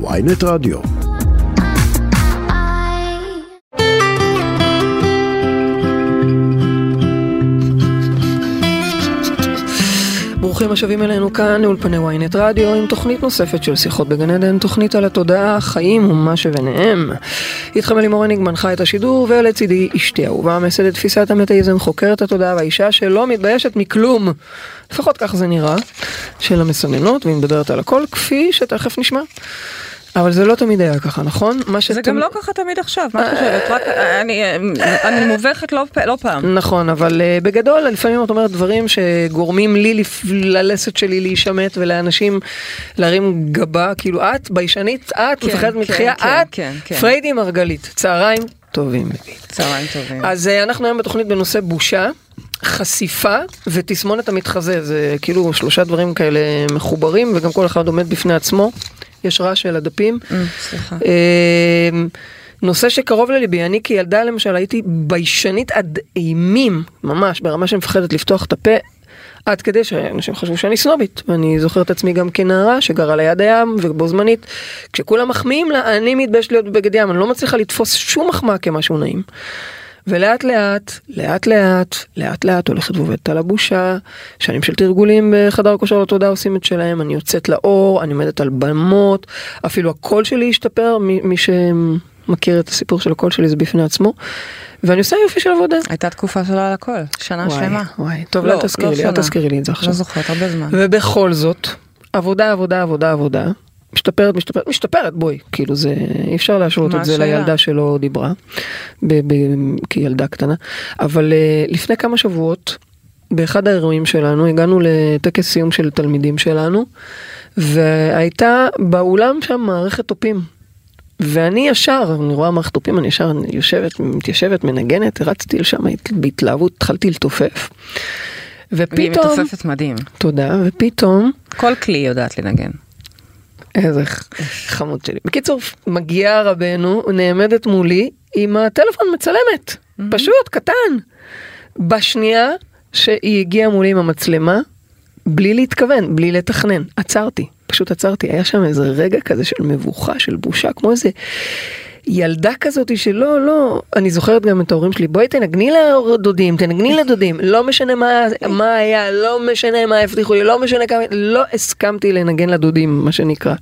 ויינט רדיו. ברוכים השבים אלינו כאן לאולפני ynet רדיו עם תוכנית נוספת של שיחות בגן עדן, תוכנית על התודעה, החיים ומה שביניהם. איתכם אלימור הניג מנחה את השידור ולצידי אשתי אהובה, מייסדת תפיסת המטאיזם, חוקרת התודעה והאישה שלא מתביישת מכלום, לפחות כך זה נראה, של המסננות, והיא מדברת על הכל כפי שתכף נשמע. אבל זה לא תמיד היה ככה, נכון? מה זה שאתם- גם לא ככה תמיד עכשיו, מה את חושבת? רק אני- אני מובכת לא לא פעם. נכון, אבל uh, בגדול לפעמים את אומרת דברים שגורמים לי לפ... ללסת שלי להישמט ולאנשים להרים גבה, כאילו את ביישנית, את כן, מפחדת כן, מתחייה, כן, את כן, כן. פריידי מרגלית, צהריים טובים. צהריים טובים. אז uh, אנחנו היום בתוכנית בנושא בושה, חשיפה ותסמונת המתחזה, זה כאילו שלושה דברים כאלה מחוברים וגם כל אחד עומד בפני עצמו, יש רעש של הדפים. אה, סליחה. אמ, נושא שקרוב לליבי, אני כילדה למשל הייתי ביישנית עד אימים, ממש, ברמה שמפחדת לפתוח את הפה, עד כדי שאנשים חשבו שאני סנובית. ואני זוכר את עצמי גם כנערה שגרה ליד הים, ובו זמנית, כשכולם מחמיאים לה, אני מתביישת להיות בבגד ים, אני לא מצליחה לתפוס שום מחמאה כמשהו נעים. ולאט לאט, לאט לאט, לאט לאט הולכת ועובדת על הבושה, שנים של תרגולים בחדר כושר לתודעה עושים את שלהם, אני יוצאת לאור, אני עומדת על במות, אפילו הקול שלי השתפר, מי, מי שמכיר את הסיפור של הקול שלי זה בפני עצמו, ואני עושה יופי של עבודה. הייתה תקופה שלא על הכל, שנה וואי, שלמה. וואי, טוב, לא, לא תזכירי לא לי, אל שנה. תזכירי לי את זה לא עכשיו. זוכרת, הרבה זמן. ובכל זאת, עבודה, עבודה, עבודה, עבודה, משתפרת, משתפרת, משתפרת, בואי, כאילו זה, אי אפשר להשוות את זה השאלה? לילדה שלא דיברה, ב, ב, כילדה קטנה, אבל uh, לפני כמה שבועות, באחד האירועים שלנו, הגענו לטקס סיום של תלמידים שלנו, והייתה באולם שם מערכת תופים. ואני ישר, אני רואה מערכת תופים, אני ישר יושבת, מתיישבת, מנגנת, רצתי לשם בהתלהבות, התחלתי לתופף. ופתאום, מתופפת מדהים. תודה, ופתאום, כל כלי יודעת לנגן. איזה חמוד שלי. בקיצור, מגיעה רבנו, נעמדת מולי עם הטלפון מצלמת, פשוט, קטן. בשנייה שהיא הגיעה מולי עם המצלמה, בלי להתכוון, בלי לתכנן, עצרתי, פשוט עצרתי. היה שם איזה רגע כזה של מבוכה, של בושה, כמו איזה ילדה כזאת שלא, לא, אני זוכרת גם את ההורים שלי, בואי תנגני לדודים, תנגני לדודים, לא משנה מה, מה היה, לא משנה מה הבטיחו לי, לא משנה כמה, לא הסכמתי לנגן לדודים, מה שנקרא.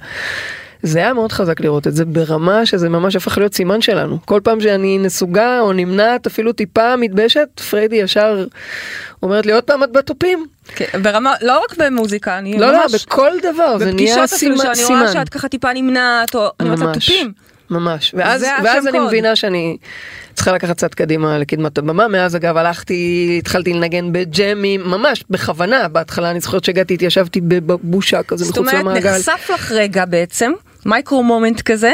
זה היה מאוד חזק לראות את זה ברמה שזה ממש הפך להיות סימן שלנו. כל פעם שאני נסוגה או נמנעת אפילו טיפה מתביישת, פריידי ישר אומרת לי עוד פעם את בתופים. כן, ברמה, לא רק במוזיקה, אני לא, לא, ממש... בכל דבר, זה נהיה בפגישות אפילו, סימן. שאני רואה סימן. שאת ככה טיפה נמנעת, או אני אומרת לה ממש, תופים. ממש. ואז, ואז אני. מבינה שאני צריכה לקחת צעד קדימה לקדמת הבמה. מאז אגב הלכתי, התחלתי לנגן בג'מים, ממש בכוונה. בהתחלה אני זוכרת שהגעתי, התיישבתי בבושה כזה זאת מחוץ אומרת, למעגל. נחשף לך רגע בעצם, micro moment כזה,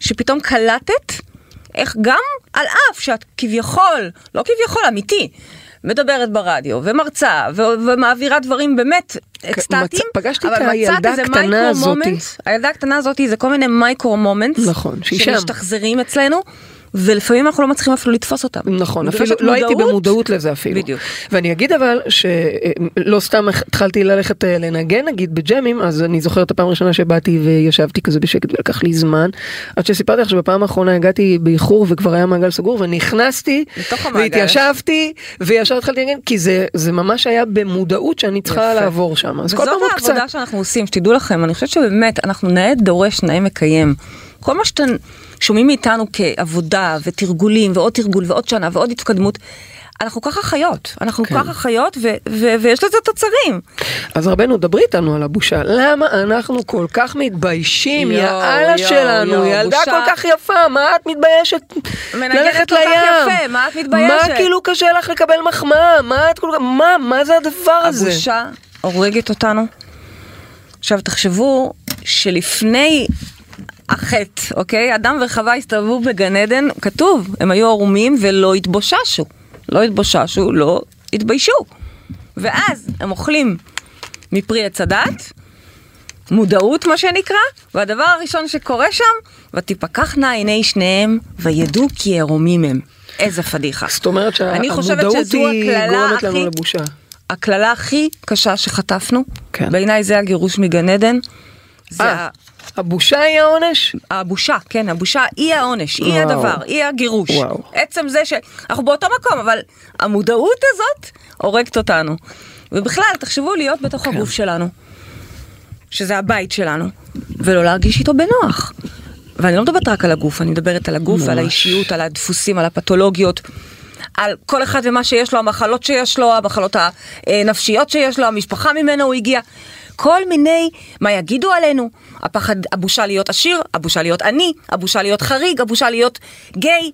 שפתאום קלטת איך גם על אף שאת כביכול, לא כביכול, אמיתי, מדברת ברדיו ומרצה ו- ומעבירה דברים באמת אקסטטיים, מצ- פגשתי את הילדה הקטנה הזאתי. הילדה הקטנה הזאתי זה כל מיני micro moment, נכון, שהיא שם. שמשתחזרים אצלנו, ולפעמים אנחנו לא מצליחים אפילו לתפוס אותם. נכון, אפילו לא הייתי מודעות. במודעות לזה אפילו. בדיוק. ואני אגיד אבל שלא סתם התחלתי ללכת אה, לנגן נגיד בג'מים, אז אני זוכרת הפעם הראשונה שבאתי וישבתי כזה בשקט ולקח לי זמן, עד שסיפרתי לך שבפעם האחרונה הגעתי באיחור וכבר היה מעגל סגור ונכנסתי. והתיישבתי וישר התחלתי לנגן, כי זה, זה ממש היה במודעות שאני צריכה יפה. לעבור שם. אז כל וזאת פעם עוד קצת. העבודה שאנחנו עושים, שתדעו לכם, אני חושבת שבאמת, אנחנו נאה דורש, נאה מקיים. כל מה שאתם שומעים מאיתנו כעבודה ותרגולים ועוד תרגול ועוד שנה ועוד התקדמות, אנחנו ככה חיות, אנחנו כן. ככה חיות ו- ו- ויש לזה תוצרים. אז רבנו דברי איתנו על הבושה, למה אנחנו כל כך מתביישים, יא אללה שלנו, יואו, ילדה בושה. כל כך יפה, מה את מתביישת מנגנת ללכת כל כך לים? יפה, מה את מתביישת? מה כאילו קשה לך לקבל מחמאה? מה את כל כך, מה, מה זה הדבר הזה? הבושה הורגת אותנו. עכשיו תחשבו שלפני החטא, אוקיי? אדם וחווה הסתובבו בגן עדן, כתוב, הם היו ערומים ולא התבוששו. לא התבוששו, לא התביישו. ואז הם אוכלים מפרי עץ הדת, מודעות מה שנקרא, והדבר הראשון שקורה שם, ותפקחנה עיני שניהם, וידעו כי ערומים הם. איזה פדיחה. זאת אומרת שהמודעות היא גורמת לנו הכי- לבושה. הקללה הכי קשה שחטפנו, כן. בעיניי זה הגירוש מגן עדן. זה אה, ה- הבושה היא העונש? הבושה, כן, הבושה היא העונש, היא וואו. הדבר, היא הגירוש. וואו. עצם זה שאנחנו באותו מקום, אבל המודעות הזאת הורגת אותנו. ובכלל, תחשבו להיות בתוך כן. הגוף שלנו, שזה הבית שלנו, ולא להרגיש איתו בנוח. ואני לא מדברת רק על הגוף, אני מדברת על הגוף, על ממש. האישיות, על הדפוסים, על הפתולוגיות. על כל אחד ומה שיש לו, המחלות שיש לו, המחלות הנפשיות שיש לו, המשפחה ממנו הוא הגיע. כל מיני, מה יגידו עלינו, הפחד, הבושה להיות עשיר, הבושה להיות עני, הבושה להיות חריג, הבושה להיות גיי.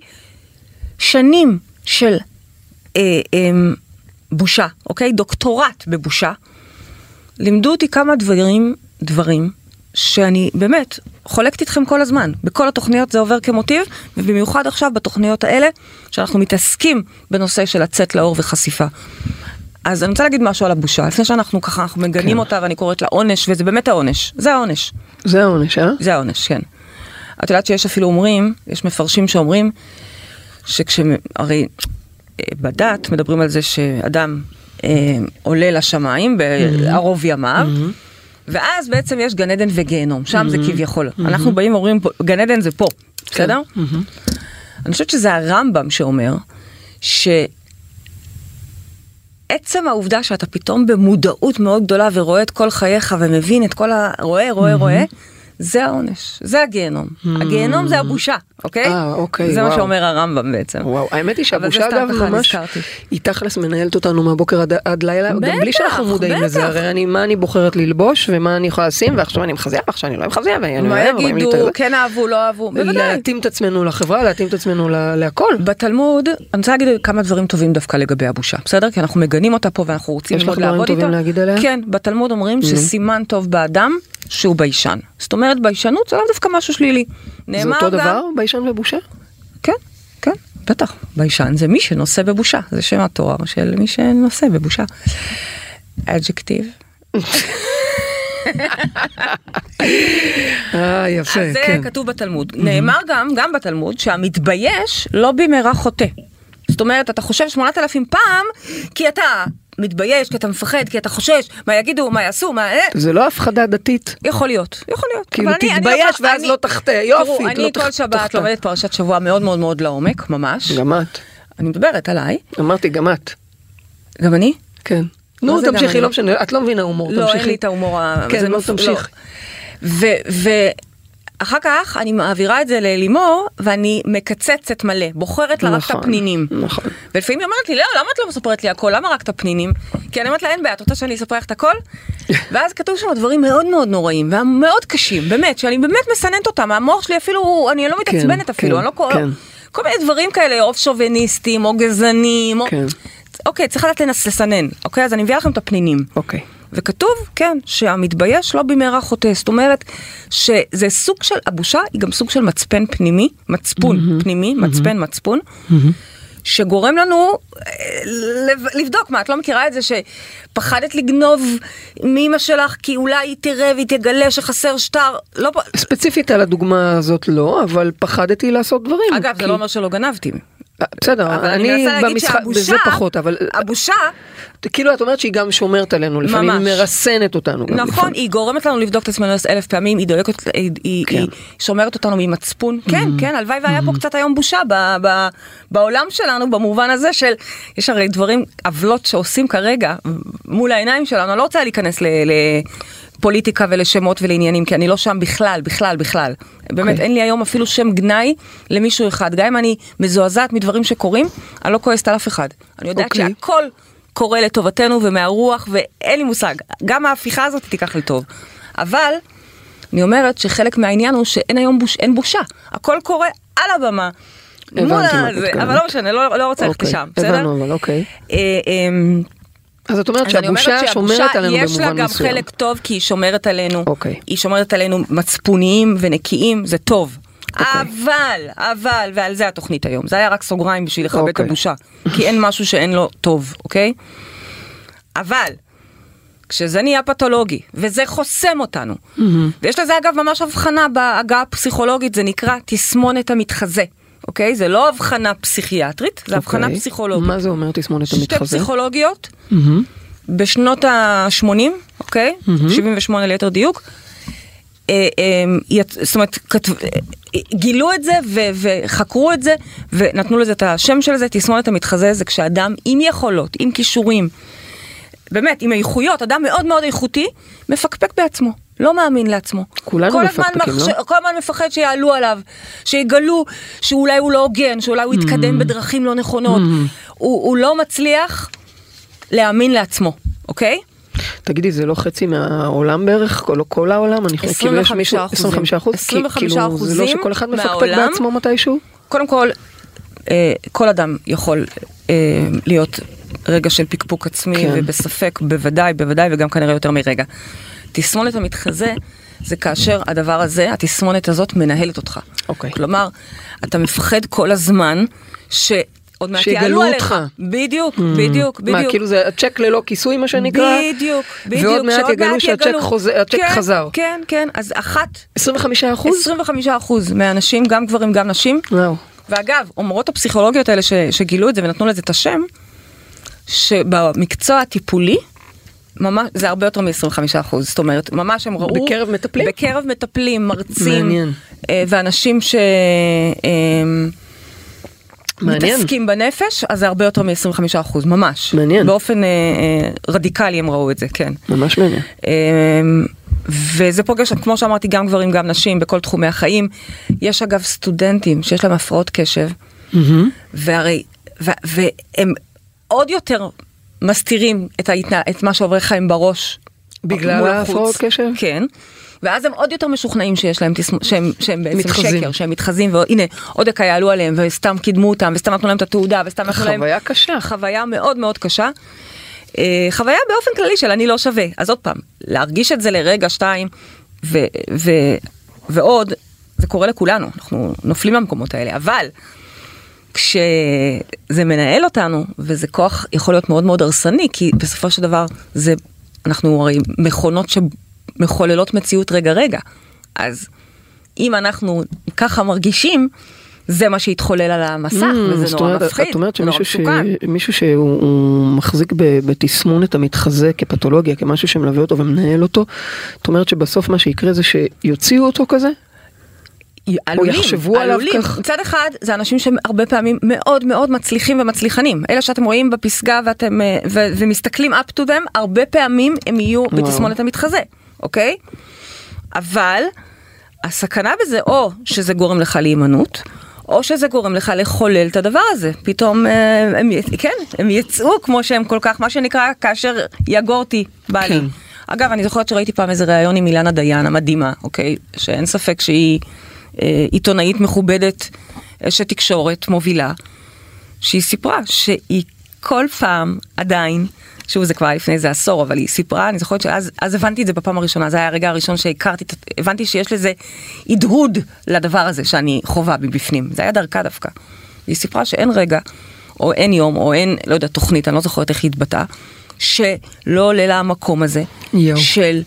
שנים של אה, אה, בושה, אוקיי? דוקטורט בבושה. לימדו אותי כמה דברים, דברים, שאני באמת חולקת איתכם כל הזמן. בכל התוכניות זה עובר כמוטיב, ובמיוחד עכשיו בתוכניות האלה, שאנחנו מתעסקים בנושא של לצאת לאור וחשיפה. אז אני רוצה להגיד משהו על הבושה, לפני שאנחנו ככה, אנחנו מגנים כן. אותה ואני קוראת לה עונש, וזה באמת העונש, זה העונש, זה העונש, אה? זה העונש, כן. את יודעת שיש אפילו אומרים, יש מפרשים שאומרים, שכש... הרי אה, בדת מדברים על זה שאדם אה, עולה לשמיים בערוב ימיו, ואז בעצם יש גן עדן וגיהנום, שם זה כביכול. אנחנו באים ואומרים, גן עדן זה פה, בסדר? אני חושבת שזה הרמב"ם שאומר, שעצם העובדה שאתה פתאום במודעות מאוד גדולה ורואה את כל חייך ומבין את כל ה... רואה, רואה, רואה, זה העונש, זה הגיהנום. הגיהנום זה הבושה, אוקיי? אה, אוקיי, זה מה וואו. שאומר הרמב"ם בעצם. וואו, האמת היא שהבושה אגב ממש. היא תכלס מנהלת אותנו מהבוקר עד, עד לילה, גם בלי בטח, שאנחנו מודעים לזה, בטח. הרי אני, מה אני בוחרת ללבוש ומה אני יכולה לשים, ועכשיו אני מחזייה ועכשיו אני לא מחזייה, ואני מה אוהב, את יגידו. כן אהבו, לא אהבו, בוודאי. להתאים את עצמנו לחברה, להתאים את עצמנו ל- להכל. בתלמוד, אני רוצה להגיד כמה דברים טובים דווקא לגבי הבושה, בסדר? כי אנחנו מגנים אותה פה ואנחנו רוצים יש לך דברים לעבוד טובים איתה. להגיד עליה? Mm-hmm. כן, בתלמוד אומרים שסימן טוב באדם שהוא ביישן. זאת אומרת, ביישנות זה לאו דווקא משהו שלילי. זה אותו גם- דבר, ביישן ובושה? כן, כן, בטח. ביישן זה מי שנושא בבושה, זה שם התואר של מי שנושא בבושה. adjective. אה, יפה, אז זה כן. כתוב בתלמוד. נאמר גם, גם בתלמוד, שהמתבייש לא במהרה חוטא. זאת אומרת, אתה חושב שמונת אלפים פעם, כי אתה מתבייש, כי אתה מפחד, כי אתה חושש, מה יגידו, מה יעשו, מה... אה, זה לא הפחדה דתית. יכול להיות, יכול להיות. כאילו, תתבייש לא- ואז לא תחטא, יופי, תראו, לא אני תח- כל שבת. לומדת פרשת שבוע מאוד מאוד מאוד לעומק, ממש. גם את. אני מדברת עליי, אמרתי, גם את. גם אני. כן. נו, תמשיכי? לא משנה, את לא מבינה הומור, לא, תמשיכי. אין לי את ההומור ה... כן, לא, תמשיך. ואחר כך אני מעבירה את זה ללימור, ואני מקצצת מלא, בוחרת לה רק את נכון, הפנינים. נכון. ולפעמים היא אומרת לי, לא, למה את לא מספרת לי הכל? למה רק את הפנינים? כי אני אומרת לה, אין בעיה, את רוצה שאני אספר לך את הכל? ואז כתוב שם דברים מאוד מאוד נוראים, ומאוד קשים, באמת, שאני באמת מסננת אותם, המוח שלי אפילו, אני לא מתעצבנת אפילו, כן, אני לא כל... כן. כל מיני דברים כאלה, או שוביניסטים, או גזענים, או... כן. אוקיי, צריך לדעת לסנן, אוקיי? אז אני מביאה לכם את הפנינים. אוקיי. וכתוב, כן, שהמתבייש לא במהרה חוטא. זאת אומרת, שזה סוג של, הבושה היא גם סוג של מצפן פנימי, מצפון פנימי, מצפן מצפון, שגורם לנו אה, לב- לבדוק, מה, את לא מכירה את זה שפחדת לגנוב מאמא שלך כי אולי היא תראה והיא תגלה שחסר שטר? לא, ספציפית על הדוגמה הזאת לא, אבל פחדתי לעשות דברים. אגב, זה כי- לא אומר שלא גנבתי. בסדר, אבל אני להגיד במשחק, שהבושה, בזה פחות, אבל הבושה, כאילו את אומרת שהיא גם שומרת עלינו, לפעמים היא ממש. מרסנת אותנו. נכון, לפעמים. היא גורמת לנו לבדוק את עצמנו אלף פעמים, היא דואגת, היא, היא, כן. היא שומרת אותנו ממצפון. כן, כן, הלוואי והיה פה קצת היום בושה ב, ב, בעולם שלנו, במובן הזה של, יש הרי דברים, עוולות שעושים כרגע מול העיניים שלנו, אני לא רוצה להיכנס ל... ל פוליטיקה ולשמות ולעניינים, כי אני לא שם בכלל, בכלל, בכלל. באמת, אוקיי. אין לי היום אפילו שם גנאי למישהו אחד. גם אם אני מזועזעת מדברים שקורים, אני לא כועסת על אף אחד. אני יודעת אוקיי. שהכל קורה לטובתנו ומהרוח, ואין לי מושג. גם ההפיכה הזאת תיקח לטוב. אבל, אני אומרת שחלק מהעניין הוא שאין היום בוש, אין בושה. הכל קורה על הבמה. הבנתי מה זה. אבל לא משנה, לא, לא רוצה ללכת אוקיי, לשם, בסדר? הבנו, אבל אוקיי. אה, אמ, אז את אומרת אז אני אומרת שהבושה שומרת עלינו יש לה במובן גם מסוים. חלק טוב כי היא שומרת עלינו, אוקיי. היא שומרת עלינו מצפוניים ונקיים, זה טוב. אוקיי. אבל, אבל, ועל זה התוכנית היום, זה היה רק סוגריים בשביל לכבד את אוקיי. הבושה, כי אין משהו שאין לו טוב, אוקיי? אבל, כשזה נהיה פתולוגי, וזה חוסם אותנו, ויש לזה אגב ממש הבחנה בעגה הפסיכולוגית, זה נקרא תסמונת המתחזה, אוקיי? זה לא הבחנה פסיכיאטרית, זה הבחנה אוקיי. פסיכולוגית. מה זה אומר תסמונת שתי המתחזה? פסיכולוגיות מהמם. בשנות ה-80, אוקיי? 78 ליתר דיוק. אה, אה, יצ- זאת אומרת, כתב, גילו את זה ו, וחקרו את זה ונתנו לזה את השם של זה, תסמונת המתחזה זה כשאדם עם יכולות, עם כישורים, באמת, עם איכויות, אדם מאוד מאוד איכותי, מפקפק בעצמו. לא מאמין לעצמו. כולנו כל מפקפקים, מחש... לא? כל הזמן מפחד שיעלו עליו, שיגלו שאולי הוא לא הוגן, שאולי הוא Mm. יתקדם בדרכים לא נכונות. הוא, הוא לא מצליח להאמין לעצמו, אוקיי? תגידי, זה לא חצי מהעולם בערך? כל, כל העולם? אני חושבת, כאילו יש מישהו, 25%. 25 אחוז? 25 כאילו, זה לא שכל אחד מפקפק. בעצמו מתישהו? קודם כל, אה, כל אדם יכול אה, להיות רגע של פקפוק עצמי כן. ובספק, בוודאי, בוודאי, וגם כנראה יותר מרגע. תסמונת המתחזה זה כאשר הדבר הזה, התסמונת הזאת מנהלת אותך. אוקיי. כלומר, אתה מפחד כל הזמן ש... עוד מעט יעלו עליך. אותך. בדיוק, בדיוק, בדיוק. מה, כאילו זה הצ'ק ללא כיסוי מה שנקרא? בדיוק, בדיוק. ועוד מעט יגלו שהצ'ק. חוזר- כן, חזר. כן, כן, אז אחת, 25 אחוז? 25 אחוז מהאנשים, גם גברים, גם נשים, וואו. ואגב, אומרות הפסיכולוגיות האלה ש, שגילו את זה ונתנו לזה את השם, שבמקצוע הטיפולי, ממש, זה הרבה יותר מ-25 אחוז, זאת אומרת, ממש הם ראו... בקרב מטפלים? בקרב מטפלים, מרצים, מעניין. אה, ואנשים ש... אה, מעניין. מתעסקים בנפש, אז זה הרבה יותר מ-25 אחוז, ממש. מעניין. באופן אה, אה, רדיקלי הם ראו את זה, כן. ממש מעניין. אמ, וזה פוגש, כמו שאמרתי, גם גברים, גם נשים, בכל תחומי החיים. יש אגב סטודנטים שיש להם הפרעות קשב, והרי, ו, והם עוד יותר מסתירים את, ההתנה, את מה שעובר לך עם בראש. בגלל ההפרעות. קשב? כן. ואז הם עוד יותר משוכנעים שיש להם, תסמ- שהם, שהם בעצם מתחזים. שקר, שהם מתחזים, והנה, עוד דקה יעלו עליהם, וסתם קידמו אותם, וסתם נתנו להם את התעודה, וסתם נתנו להם... חוויה קשה. חוויה מאוד מאוד קשה. אה, חוויה באופן כללי של אני לא שווה. אז עוד פעם, להרגיש את זה לרגע, שתיים, ו, ו, ועוד, זה קורה לכולנו, אנחנו נופלים במקומות האלה, אבל כשזה מנהל אותנו, וזה כוח יכול להיות מאוד מאוד הרסני, כי בסופו של דבר זה, אנחנו הרי מכונות שמחוללות מציאות רגע רגע. אז אם אנחנו ככה מרגישים, זה מה שהתחולל על המסך, Mm, וזה נורא אומרת, מפחיד, את אומרת שמישהו שהוא הוא מחזיק בתסמונת המתחזה כפתולוגיה, כמשהו שמלווה אותו ומנהל אותו, את אומרת שבסוף מה שיקרה זה שיוציאו אותו כזה? עלולים, יחשבו עליו עלולים. כך? מצד אחד זה אנשים שהרבה פעמים מאוד מאוד מצליחים ומצליחנים. אלה שאתם רואים בפסגה ואתם אה, ו- ומסתכלים up to them, הרבה פעמים הם יהיו וואו. בתסמונת המתחזה, אוקיי? אבל הסכנה בזה או שזה גורם לך להימנעות. או שזה גורם לך לחולל את הדבר הזה, פתאום אה, הם, כן, הם יצאו כמו שהם כל כך, מה שנקרא, כאשר יגורתי בא לי. כן. אגב, אני זוכרת שראיתי פעם איזה ראיון עם אילנה דיין המדהימה, אוקיי? שאין ספק שהיא עיתונאית מכובדת, אשת תקשורת מובילה, שהיא סיפרה שהיא כל פעם עדיין, שוב זה כבר לפני איזה עשור, אבל היא סיפרה, אני זוכרת שאז אז הבנתי את זה בפעם הראשונה, זה היה הרגע הראשון שהכרתי, הבנתי שיש לזה הדהוד לדבר הזה שאני חווה מבפנים, זה היה דרכה דווקא. היא סיפרה שאין רגע, או אין יום, או אין, לא יודע, תוכנית, אני לא זוכרת איך היא התבטאה, שלא עולה לה המקום הזה, יואו. של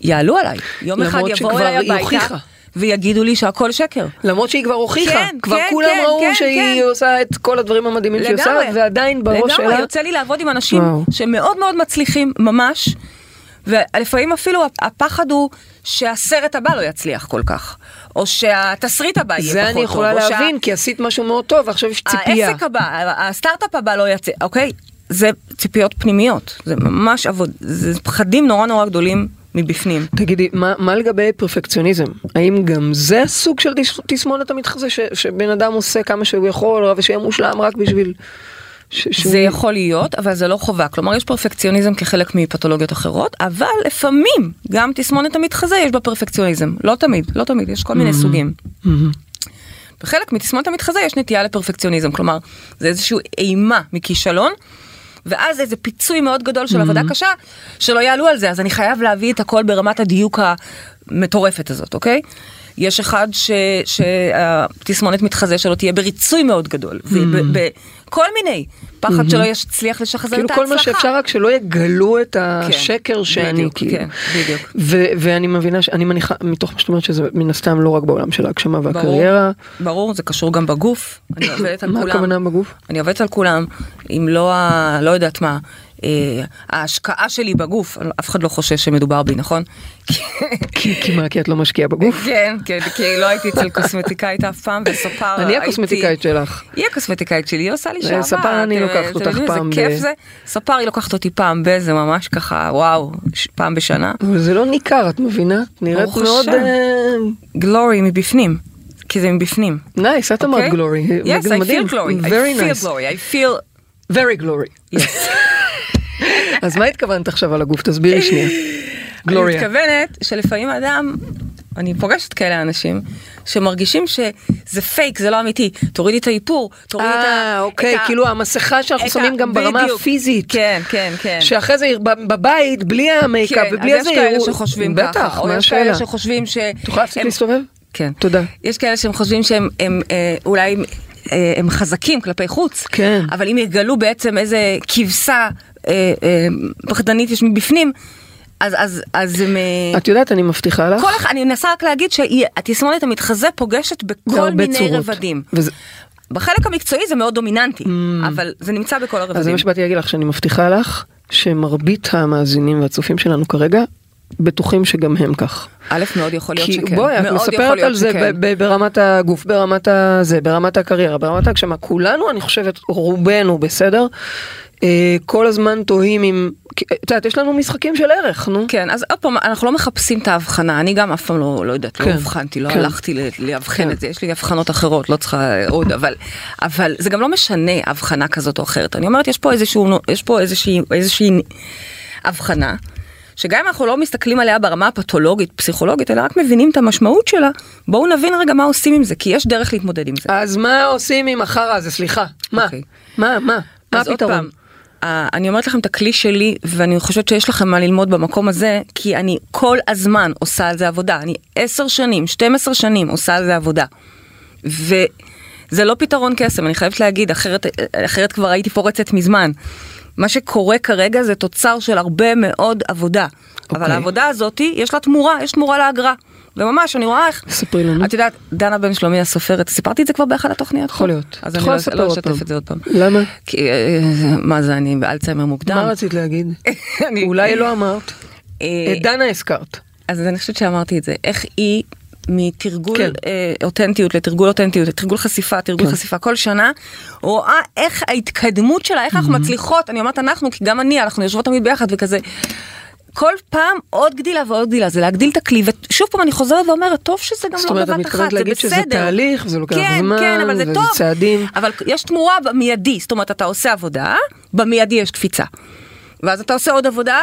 יעלו עליי, יום אחד יבואו אליי הביתה. ויגידו לי שהכל שקר. למרות שהיא כבר הוכיחה, כן, כבר כן, כולם כן, ראו כן, שהיא כן. עושה את כל הדברים המדהימים שהיא עושה, לגמרי. ועדיין בראש לגמרי, שלה, יוצא לי לעבוד עם אנשים וואו. שמאוד מאוד מצליחים, ממש, ולפעמים אפילו הפחד הוא שהסרט הבא לא יצליח כל כך, או שהתסריט הבא יהיה פחות טוב. זה אני יכולה שה- להבין, כי עשית משהו מאוד טוב, ועכשיו יש ציפייה. העסק הבא, הסטארט-אפ הבא לא יצא, אוקיי? זה ציפיות פנימיות, זה ממש עבוד, זה פחדים נורא נורא גדולים מבפנים. תגידי, מה, מה לגבי פרפקציוניזם? האם גם זה סוג של תס- תסמונת המתחזה, ש, שבן אדם עושה כמה שהוא יכול, ושיהיה מושלם רק בשביל... ש, זה יכול להיות, אבל זה לא חובה. כלומר, יש פרפקציוניזם כחלק מפתולוגיות אחרות, אבל לפעמים, גם תסמונת המתחזה יש בה פרפקציוניזם. לא תמיד, לא תמיד, יש כל מיני סוגים. בחלק מתסמונת המתחזה יש נטייה לפרפקציוניזם, כלומר, זה איזושהי אימה מכישלון. ואז איזה פיצוי מאוד גדול של עבודה קשה, שלא יעלו על זה, אז אני חייב להביא את הכל ברמת הדיוק המטורפת הזאת, אוקיי? יש אחד ש- שהתסמונת מתחזה שלו תהיה בריצוי מאוד גדול, ובכל מיני, פחד שלא יצליח לשחזר כאילו את ההצלחה. כל מה שאפשר רק שלא יגלו את השקר שאני בדיוק, כאילו. כן, בדיוק. ו- ואני מבינה, ש- אני מניחה, מתוך מה שאת אומרת שזה מן הסתם לא רק בעולם של ההגשמה ברור, והקריירה. ברור, זה קשור גם בגוף, אני עובדת על מה כולם. הכוונה בגוף? אני עובדת על כולם, אם לא ה... לא יודעת מה, ההשקעה שלי בגוף, אף אחד לא חושש שמדובר בי, נכון? כי, מה, כי את לא משקיעה בגוף? כן, כן, כי לא הייתי אצל קוסמטיקאית אף פעם, וספר אני הקוסמטיקאית שלך. היא הקוסמטיקאית שלי, היא עושה לי שעבר. ספר אני לוקחת אותך פעם. איזה כיף זה. ספר היא לוקחת אותי פעם ב... זה ממש ככה, וואו, פעם בשנה. זה לא ניכר, את מבינה? נראית מאוד... גלורי מבפנים. כי זה מבפנים. נייס, את אמרת גלורי. Yes, I feel glory. I feel glory. I feel... very glory. אז מה התכוונת עכשיו על הגוף? תסבירי שנייה. גלוריה. אני מתכוונת שלפעמים אדם, אני פוגשת כאלה אנשים, שמרגישים שזה פייק, זה לא אמיתי. תורידי את האיפור, תורידי את ה... אה, אוקיי, כאילו המסכה שאנחנו שמים גם ברמה הפיזית. כן, כן, כן. שאחרי זה בבית, בלי המייקאפ ובלי הזה... כן, אז יש כאלה שחושבים ככה. בטח, מה השאלה? או יש כאלה שחושבים ש... תוכל להפסיק להסתובב? כן. תודה. יש כאלה שהם חושבים שהם אה, אולי הם חזקים כלפי חוץ, כן. אבל אם יגלו בעצם איזה כבשה אה, אה, פחדנית יש מבפנים, אז, אז, אז הם... את יודעת, אני מבטיחה לך. כל, אני מנסה רק להגיד שהתסמונת המתחזה פוגשת בכל מיני צורות. רבדים. וזה... בחלק המקצועי זה מאוד דומיננטי, mm. אבל זה נמצא בכל הרבדים. אז זה מה שבאתי להגיד לך, שאני מבטיחה לך שמרבית המאזינים והצופים שלנו כרגע בטוחים שגם הם כך. א', מאוד יכול להיות כי שכן. בואי, את מספרת על זה שכן. ברמת הגוף, ברמת הזה, ברמת הקריירה, ברמת ההגשמה. כולנו, אני חושבת, רובנו בסדר. אה, כל הזמן תוהים אם, את יודעת, יש לנו משחקים של ערך, נו. כן, אז עוד פעם, אנחנו לא מחפשים את ההבחנה, אני גם אף פעם לא, לא יודעת, לא כן, לא הבחנתי, לא כן. הלכתי לאבחן כן. את זה, יש לי הבחנות אחרות, לא צריכה עוד, אבל, אבל זה גם לא משנה הבחנה כזאת או אחרת. אני אומרת, יש פה איזשהו, יש פה איזושהי, איזושהי הבחנה. שגם אם אנחנו לא מסתכלים עליה ברמה הפתולוגית, פסיכולוגית, אלא רק מבינים את המשמעות שלה, בואו נבין רגע מה עושים עם זה, כי יש דרך להתמודד עם זה. אז מה עושים עם החרא הזה, סליחה? מה? Okay. אוקיי. מה? מה? מה הפתרון? אני אומרת לכם את הכלי שלי, ואני חושבת שיש לכם מה ללמוד במקום הזה, כי אני כל הזמן עושה על זה עבודה. אני עשר שנים, 12 שנים עושה על זה עבודה. וזה לא פתרון קסם, אני חייבת להגיד, אחרת, אחרת כבר הייתי פורצת מזמן. מה שקורה כרגע זה תוצר של הרבה מאוד עבודה. Okay. אבל אוקיי. העבודה הזאת, יש לה תמורה, יש תמורה לאגרה. וממש, אני רואה איך... ספרי לנו. את יודעת, דנה בן שלומי הסופרת, סיפרתי את זה כבר באחד התוכניות? יכול להיות. אז אני לא, לא אשתף את זה עוד פעם. למה? כי, אה, מה זה, אני באלצהיימר מוקדם. מה רצית להגיד? אולי לא אמרת. אה, את דנה הזכרת. אז אני חושבת שאמרתי את זה. איך היא מתרגול כן. אה, אותנטיות לתרגול אותנטיות, לתרגול חשיפה, תרגול כן. חשיפה כל שנה, רואה איך ההתקדמות שלה, איך mm-hmm. אנחנו מצליחות, אני אומרת אנחנו, כי גם אני, אנחנו יושבות תמיד ביחד וכזה. כל פעם עוד גדילה ועוד גדילה, זה להגדיל את הכלי, ושוב פעם אני חוזרת ואומרת, טוב שזה גם לא בבת אחת, זה בסדר. זאת אומרת, את מתכוונת להגיד שזה תהליך, זה לוקח כן, זמן, כן, אבל זה וזה טוב. צעדים. אבל יש תמורה במיידי, זאת אומרת, אתה עושה עבודה, במיידי יש קפיצה. ואז אתה עושה עוד עבודה,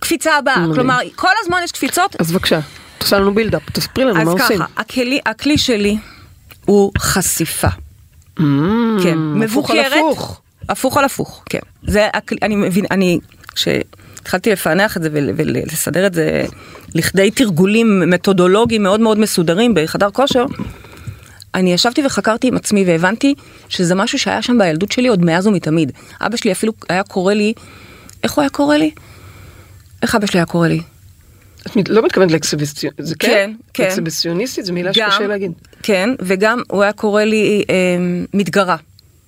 קפיצה הבאה. כלומר, כל הזמן יש קפיצות. אז בבקשה. עושה לנו בילדאפ, תספרי לנו מה עושים. אז ככה, הכלי, הכלי שלי הוא חשיפה. Mm, כן, מבוקרת. הפוך על הפוך. הפוך על הפוך, כן. זה, אני מבין, אני, כשהתחלתי לפענח את זה ולסדר את זה לכדי תרגולים מתודולוגיים מאוד מאוד מסודרים בחדר כושר, אני ישבתי וחקרתי עם עצמי והבנתי שזה משהו שהיה שם בילדות שלי עוד מאז ומתמיד. אבא שלי אפילו היה קורא לי, איך הוא היה קורא לי? איך אבא שלי היה קורא לי? את לא מתכוונת לאקסיביציוניסטית, זה כן? כן, כן. אקסיביציוניסטית זו מילה שקשה להגיד. כן, וגם הוא היה קורא לי אה, מתגרה.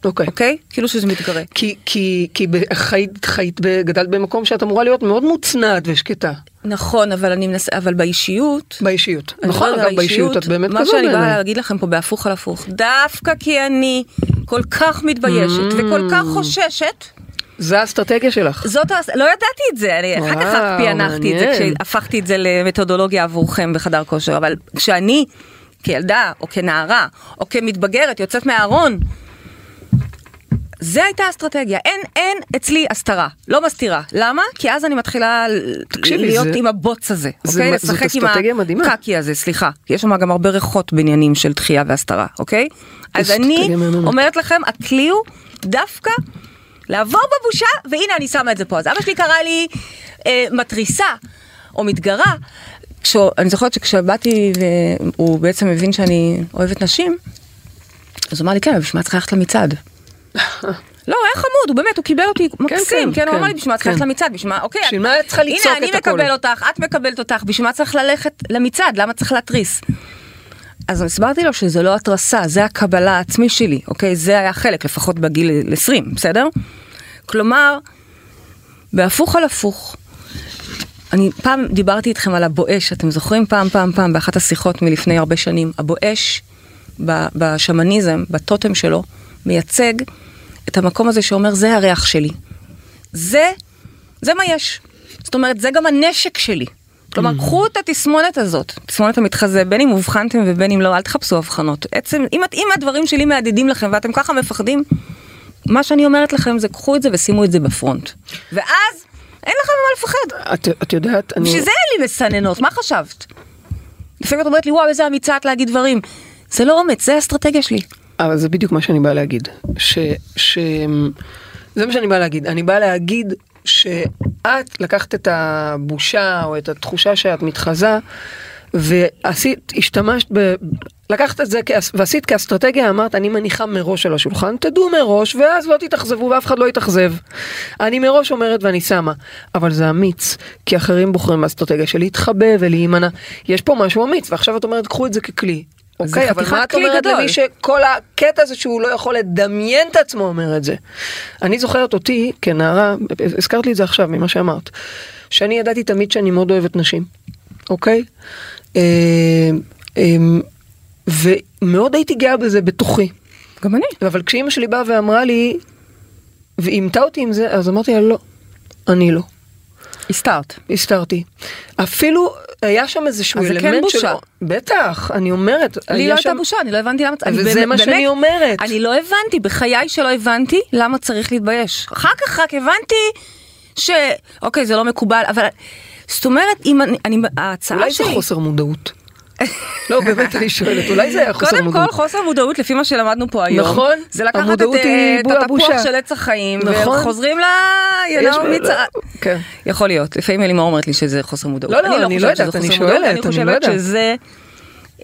אוקיי. אוקיי? כאילו שזה מתגרה. כי, כי, כי חיית, חיית, גדלת במקום שאת אמורה להיות מאוד מוצנעת ושקטה. נכון, אבל אני מנסה, אבל באישיות. באישיות. נכון, אגב, באישיות את באמת כזאת. מה שאני באה להגיד לכם פה בהפוך על הפוך, דווקא כי אני כל כך מתביישת mm. וכל כך חוששת. זה האסטרטגיה שלך. זאת, לא ידעתי את זה, אני אחר כך פענחתי את זה כשהפכתי את זה למתודולוגיה עבורכם בחדר כושר, אבל כשאני כילדה או כנערה או כמתבגרת יוצאת מהארון, זה הייתה אסטרטגיה, אין, אין אצלי הסתרה, לא מסתירה. למה? כי אז אני מתחילה תקשיבי, להיות זה, עם הבוץ הזה, זה, אוקיי? זאת אסטרטגיה מדהימה. הקקי הזה, סליחה. יש שם גם הרבה ריחות בעניינים של דחייה והסתרה, אוקיי? אז אני אומרת לכם, הכלי הוא דווקא לעבור בבושה, והנה אני שמה את זה פה. אז אבא שלי קרא לי אה, מתריסה, או מתגרה. כשו, אני זוכרת שכשבאתי והוא בעצם הבין שאני אוהבת נשים, אז הוא אמר לי, כן, בשביל מה צריך ללכת למצעד? לא, הוא היה חמוד, הוא באמת, הוא קיבל אותי מקסים, כן, כן, הוא אמר לי, בשביל מה צריך ללכת למצעד, בשביל מה, אוקיי, בשביל מה את צריכה לצעוק את הכל? הנה, אני מקבל אותך, את מקבלת אותך, בשביל מה צריך ללכת למצעד, למה צריך להתריס? אז הסברתי לו שזה לא התרסה, זה הקבלה העצמי שלי, אוקיי? זה היה חלק, לפחות בגיל 20, בסדר? כלומר, בהפוך על הפוך. אני פעם דיברתי איתכם על הבואש, אתם זוכרים פעם פעם פעם באחת השיחות מלפני הרבה שנים, הבואש בשמניזם, בטוטם שלו, מייצג את המקום הזה שאומר זה הריח שלי. זה, זה מה יש. זאת אומרת, זה גם הנשק שלי. כלומר, Mm-hmm. קחו את התסמונת הזאת, תסמונת המתחזה, בין אם אובחנתם ובין אם לא, אל תחפשו הבחנות. עצם, אם, אם הדברים שלי מהדהדים לכם ואתם ככה מפחדים, מה שאני אומרת לכם זה קחו את זה ושימו את זה בפרונט. ואז אין לכם ממה לפחד. את, את יודעת, אני... בשביל זה אין לי מסננות, מה חשבת? לפעמים את אומרת לי, וואו, איזה אמיצה את להגיד דברים. זה לא אומץ, זה האסטרטגיה שלי. אבל זה בדיוק מה שאני באה להגיד. ש... ש... זה מה שאני באה להגיד. אני באה להגיד שאת לקחת את הבושה או את התחושה שאת מתחזה ועשית, השתמשת ב... לקחת את זה כאס- ועשית כאסטרטגיה, אמרת, אני מניחה מראש על השולחן, תדעו מראש, ואז לא תתאכזבו ואף אחד לא יתאכזב. אני מראש אומרת ואני שמה, אבל זה אמיץ, כי אחרים בוחרים באסטרטגיה של להתחבא ולהימנע. יש פה משהו אמיץ, ועכשיו את אומרת, קחו את זה ככלי. אוקיי, אבל מה את אומרת גדול. למי שכל הקטע הזה שהוא לא יכול לדמיין את עצמו אומר את זה? אני זוכרת אותי כנערה, הזכרת לי את זה עכשיו ממה שאמרת, שאני ידעתי תמיד שאני מאוד אוהבת נשים, אוקיי? אה, אה, ומאוד הייתי גאה בזה בתוכי. גם אני. אבל כשאימא שלי באה ואמרה לי, ואימתה אותי עם זה, אז אמרתי לה לא, אני לא. הסתרת. הסתרתי. אפילו היה שם איזשהו אז זה אלמנט כן בושה. שלו. בטח, אני אומרת. לי לא הייתה שם- בושה, אני לא הבנתי למה... וזה באמת- מה שאני אומרת. אני לא הבנתי, בחיי שלא הבנתי למה צריך להתבייש. אחר כך רק הבנתי ש... אוקיי, זה לא מקובל, אבל... זאת אומרת, אם אני... אני ההצעה אולי זה שלי... חוסר מודעות. לא, באמת אני שואלת, אולי זה היה חוסר קודם מודעות. כל חוסר מודעות לפי מה שלמדנו פה היום, נכון, זה לקחת את, אה, את התפוח. של עץ החיים, נכון. וחוזרים ל... יש- מצע- כן. יכול להיות, לפעמים אלימור אומרת לי שזה חוסר מודעות. לא, לא, אני לא שזה יודעת, אני שואלת, אני לא חושבת. שזה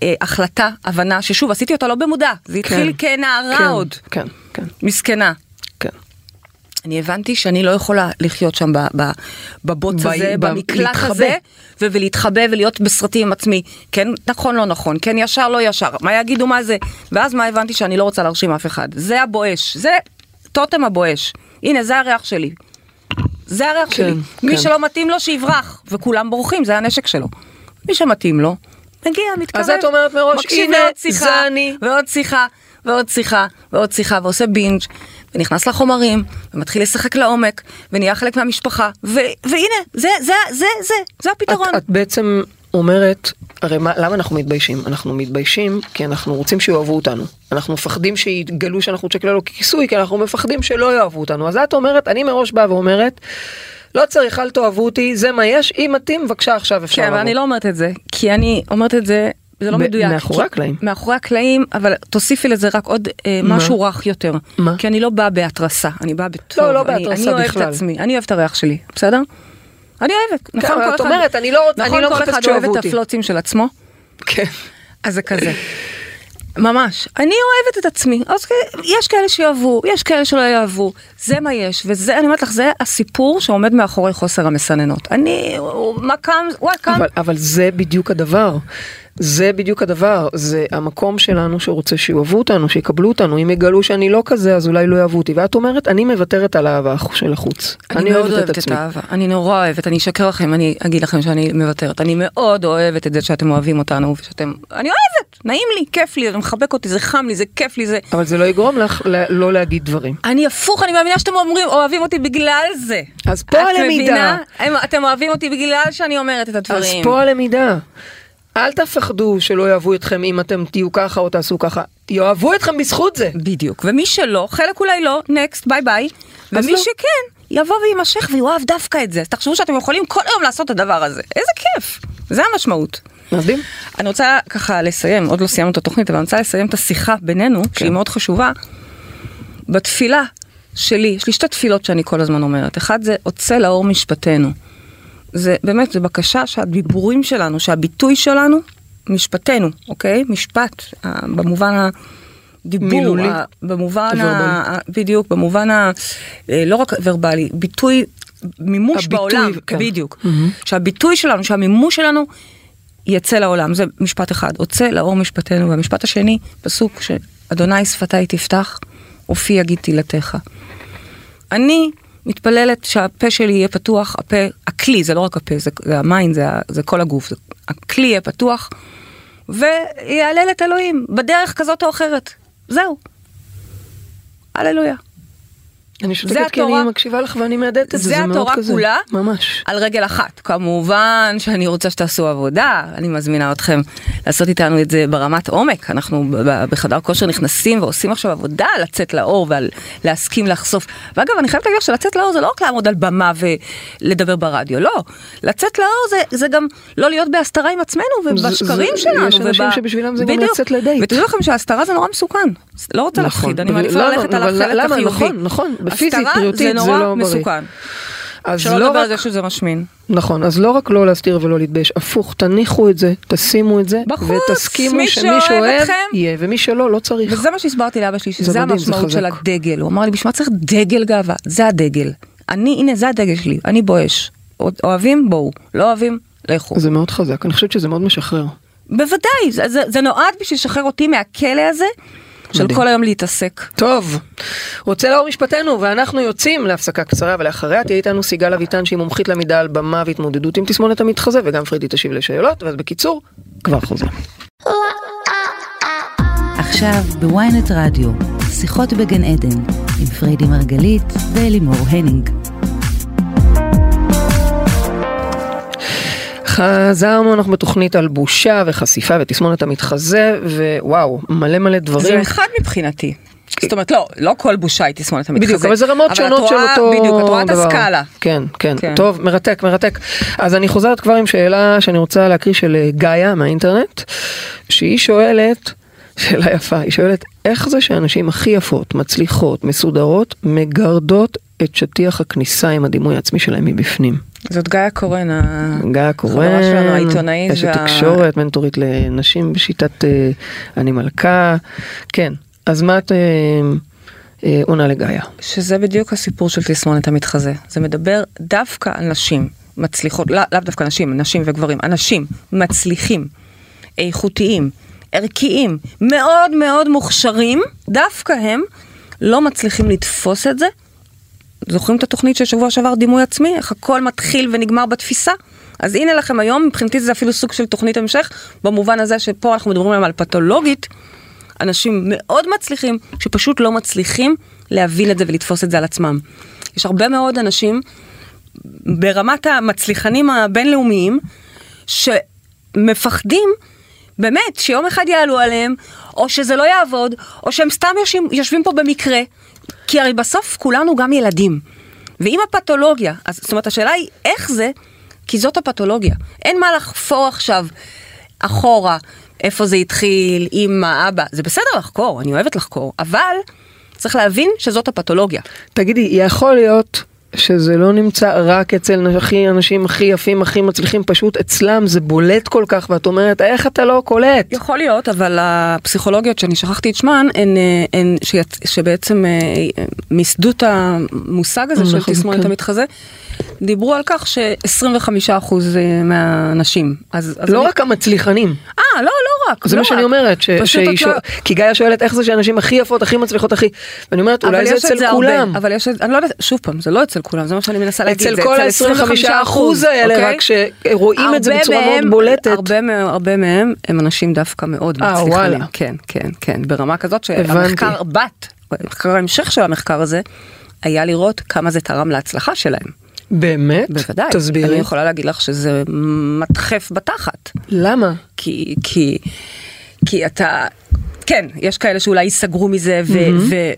אה, החלטה, הבנה, ששוב, עשיתי אותה לא במודע, זה התחיל כן. כנערה כן, עוד, כן, כן, מסכנה. אני הבנתי שאני לא יכולה לחיות שם בבוץ הזה, במקלט. הזה, ולהתחבא ולהיות בסרטים עם עצמי. כן, נכון, לא נכון, כן, ישר, לא ישר, מה יגידו, מה זה? ואז מה הבנתי שאני לא רוצה להרשים אף אחד. זה הבואש, זה טוטם הבואש. הנה, זה הריח שלי. זה הריח כן, שלי. כן. מי שלא מתאים לו, שיברח. וכולם בורחים, זה הנשק שלו. מי שמתאים לו, מגיע, מתקרב. אז את אומרת מראש, הנה, זה אני. ועוד שיחה, ועוד שיחה, ועוד שיחה, ועושה בינג', ונכנס לחומרים, ומתחיל לשחק לעומק, ונהיה חלק מהמשפחה, ו- והנה, זה, זה, זה, זה, זה הפתרון. את, את בעצם אומרת, הרי מה, למה אנחנו מתביישים? אנחנו מתביישים כי אנחנו רוצים שיאהבו אותנו. אנחנו מפחדים שיגלו שאנחנו צ'קללו ככיסוי, כי אנחנו מפחדים שלא יאהבו אותנו. אז את אומרת, אני מראש באה ואומרת, לא צריך, אל תאהבו אותי, זה מה יש, אם מתאים, בבקשה עכשיו אפשר כן, אבל. אני לא אומרת את זה, כי אני אומרת את זה, זה לא ב- מדויק. מאחורי הקלעים. מאחורי הקלעים, אבל תוסיפי לזה רק עוד אה, מה? משהו רך יותר. מה? כי אני לא באה בהתרסה, אני באה בטוב. לא, לא בהתרסה אני אוהבת בכלל. את עצמי, אני אוהבת את הריח שלי, בסדר? אני אוהבת, נכון? אבל כל את אחד- אומרת, אני לא רוצ- נכון, אני לא כל אחד אוהב את. הפלוצים של עצמו. כן. אז זה כזה. ממש. אני אוהבת את עצמי, אז כ- יש כאלה שיאהבו, יש כאלה שלא יאהבו, זה מה יש, וזה, אני אומרת לך, זה הסיפור שעומד מאחורי חוסר המסננות. אני, מה קם, וואי קם, אבל, אבל זה בדיוק הדבר. זה בדיוק הדבר, זה המקום שלנו שרוצה שיאהבו אותנו, שיקבלו אותנו, אם יגלו שאני לא כזה אז אולי לא יאהבו אותי, ואת אומרת אני מוותרת על האהבה של החוץ, אני מאוד אוהבת את האהבה, אני נורא אוהבת, אני אשקר לכם, אני אגיד לכם שאני מוותרת, אני מאוד אוהבת את זה שאתם אוהבים אותנו, ושאתם, אני אוהבת, נעים לי, כיף לי, זה מחבק אותי, זה חם לי, זה כיף לי, זה... אבל זה לא יגרום לך ל- לא להגיד דברים. אני הפוך, אני מאמינה שאתם אומרים, אוהבים אותי בגלל זה. אז פה את הלמידה. מבינה? אתם אוהבים אותי בגלל שאני אומרת את אז הדברים. פה הלמידה. אל תפחדו שלא יאהבו אתכם אם אתם תהיו ככה או תעשו ככה, יאהבו אתכם בזכות זה. בדיוק, ומי שלא, חלק אולי לא, נקסט, ביי ביי, ומי לא. שכן, יבוא ויימשך ויאהב דווקא את זה. אז תחשבו שאתם יכולים כל היום לעשות את הדבר הזה. איזה כיף, זה המשמעות. מדהים. אני רוצה ככה לסיים, עוד לא סיימנו את התוכנית, אבל אני רוצה לסיים את השיחה בינינו, כן. שהיא מאוד חשובה. בתפילה שלי, יש לי שתי תפילות שאני כל הזמן אומרת. אחד זה, עוצה לאור משפטנו. זה באמת, זה בקשה שהדיבורים שלנו, שהביטוי שלנו, משפטנו, אוקיי? משפט, אה, במובן הדיבור, מילולי. ה- במובן, ה, בדיוק, במובן ה... אה, לא רק ורבלי, ביטוי, מימוש הביטוי, בעולם, כן. בדיוק. שהביטוי שלנו, שהמימוש שלנו יצא לעולם, זה משפט אחד, עוצה לאור משפטנו, והמשפט השני, פסוק שאדוני שפתיי תפתח, ופי יגיד תהילתך. אני מתפללת שהפה שלי יהיה פתוח, הפה, הכלי, זה לא רק הפה, זה, זה המים, זה, זה כל הגוף, זה, הכלי יהיה פתוח, ויהלל את אלוהים, בדרך כזאת או אחרת. זהו. הללויה. אני זה שותקת כי התורה. אני מקשיבה לך ואני מהדהדת את זה, זה זה מאוד התורה כזה. כולה. ממש. על רגל אחת. כמובן שאני רוצה שתעשו עבודה, אני מזמינה אתכם לעשות איתנו את זה ברמת עומק. אנחנו בחדר כושר נכנסים ועושים עכשיו עבודה לצאת לאור ולהסכים לחשוף. ואגב, אני חייבת להגיד לך שלצאת לאור זה לא רק לעמוד על במה ולדבר ברדיו, לא. לצאת לאור זה, זה גם לא להיות בהסתרה עם עצמנו זה- ובשקרים זה- שלנו. יש אנשים וב- שבשבילם זה גם בדיוק. לצאת לדייט. ותדעו לכם שההסתרה זה נורא מסוכן. לא רוצה נכון. להפחיד, אני מעדיפה ללכת על החלק? החיובי. נכון, נכון. הסתרה בריאותית, זה זה נורא לא בריא. מסוכן. אז שלא לא לדבר על רק, זה שזה משמין. נכון, אז לא רק לא להסתיר ולא להתבייש, הפוך, תניחו את זה, תשימו את זה, בחוץ, ותסכימו מי שמי שאוהב אתכם. יהיה, ומי שלא, לא צריך. וזה מה שהסברתי לאבא שלי, זה שזה מדהים, זה המשמעות של. הדגל. הוא אמר לי, בשביל מה צריך דגל גאווה? זה הדגל. אני, הנה, זה הדגל שלי, אני בואש. אוהבים? בואו. לא אוהבים? לכו. זה מאוד חזק, אני חושבת שזה מאוד משחרר. בוודאי, זה, זה, זה נועד בשביל לשחרר אותי מהכלא הזה, של מדהים. כל היום להתעסק. טוב, רוצה לאור משפטנו, ואנחנו יוצאים להפסקה קצרה, ולאחריה תהיה איתנו סיגל אביטן שהיא מומחית למידה על במה והתמודדות עם תסמונת המתחזה, וגם פרידי תשיב לשאלות, ואז בקיצור, כבר חוזרים. עכשיו בוויינט רדיו, שיחות בגן עדן, עם פריידי מרגלית ואלימור הנינג. חזרנו, אנחנו בתוכנית על בושה וחשיפה ותסמונת המתחזה, ווואו, מלא מלא דברים. זה אחד מבחינתי. זאת אומרת, לא, לא כל בושה היא תסמונת המתחזה. בדיוק, אבל זה רמות שונות של אותו בדיוק, את רואה את דבר. הסקאלה. כן, כן, כן. טוב, מרתק, מרתק. אז אני חוזרת כבר עם שאלה שאני רוצה להקריא של אה, גאיה מהאינטרנט, שהיא שואלת, שאלה יפה, היא שואלת, איך זה שאנשים הכי יפות, מצליחות, מסודרות, מגרדות את שטיח הכניסה עם הדימוי העצמי שלהם מבפנים? זאת גאיה קורן, גאיה קורן, החברה שלנו, העיתונאית. אשת וה- תקשורת, מנטורית לנשים בשיטת אה, אני מלכה, כן, אז מה את אה, אה, עונה לגאיה? שזה בדיוק הסיפור של תסמונת המתחזה. זה מדבר דווקא על נשים מצליחות, לא, לאו דווקא נשים, נשים וגברים, אנשים מצליחים, איכותיים, ערכיים, מאוד מאוד מוכשרים, דווקא הם לא מצליחים לתפוס את זה. זוכרים את התוכנית של שבוע שעבר דימוי עצמי? איך הכל מתחיל ונגמר בתפיסה? אז הנה לכם היום, מבחינתי זה אפילו סוג של תוכנית המשך, במובן הזה שפה אנחנו מדברים היום על פתולוגית, אנשים מאוד מצליחים, שפשוט לא מצליחים להבין את זה ולתפוס את זה על עצמם. יש הרבה מאוד אנשים ברמת המצליחנים הבינלאומיים, שמפחדים באמת שיום אחד יעלו עליהם, או שזה לא יעבוד, או שהם סתם יושבים, יושבים פה במקרה. כי הרי בסוף כולנו גם ילדים. ואם הפתולוגיה, אז זאת אומרת השאלה היא איך זה, כי זאת הפתולוגיה. אין מה לחפור עכשיו אחורה, איפה זה התחיל, אמא, אבא. זה בסדר לחקור, אני אוהבת לחקור, אבל צריך להבין שזאת הפתולוגיה. תגידי, יכול להיות שזה לא נמצא רק אצל הכי אנשים הכי יפים, הכי מצליחים, פשוט אצלם זה בולט כל כך, ואת אומרת, איך אתה לא קולט? יכול להיות, אבל הפסיכולוגיות שאני שכחתי את שמן, הן, אה, הן שיצ... שבעצם אה, מיסדו את המושג הזה של נכון, תסמונת כן. המתחזה, דיברו על כך ש-25% מהנשים. אז, אז לא אני... רק המצליחנים, אה, לא, לא רק. זה לא מה שאני רק. אומרת, ש- שואל- לא- כי גאיה שואלת איך זה שאנשים הכי יפות, הכי מצליחות, הכי, ואני אומרת, אולי זה אצל הרבה, כולם. אבל יש, את- אני לא יודעת, שוב פעם, זה לא אצל כולם, זה מה שאני מנסה להגיד. אצל זה כל ה-25 אחוז האלה, אוקיי? רק שרואים את זה הרבה בצורה מאוד מהם- בולטת. הרבה מהם, הרבה מהם הם אנשים דווקא מאוד אה, מצליחנים. וואלה. כן, כן, כן, ברמה כזאת. שהמחקר בת, מחקר ההמשך של המחקר הזה, היה לראות כמה זה תרם להצלחה שלהם. באמת? בוודאי. תסבירי. אני יכולה להגיד לך שזה מדחף בתחת. למה? כי, כי, כי אתה, כן, יש כאלה שאולי ייסגרו מזה ו- ו-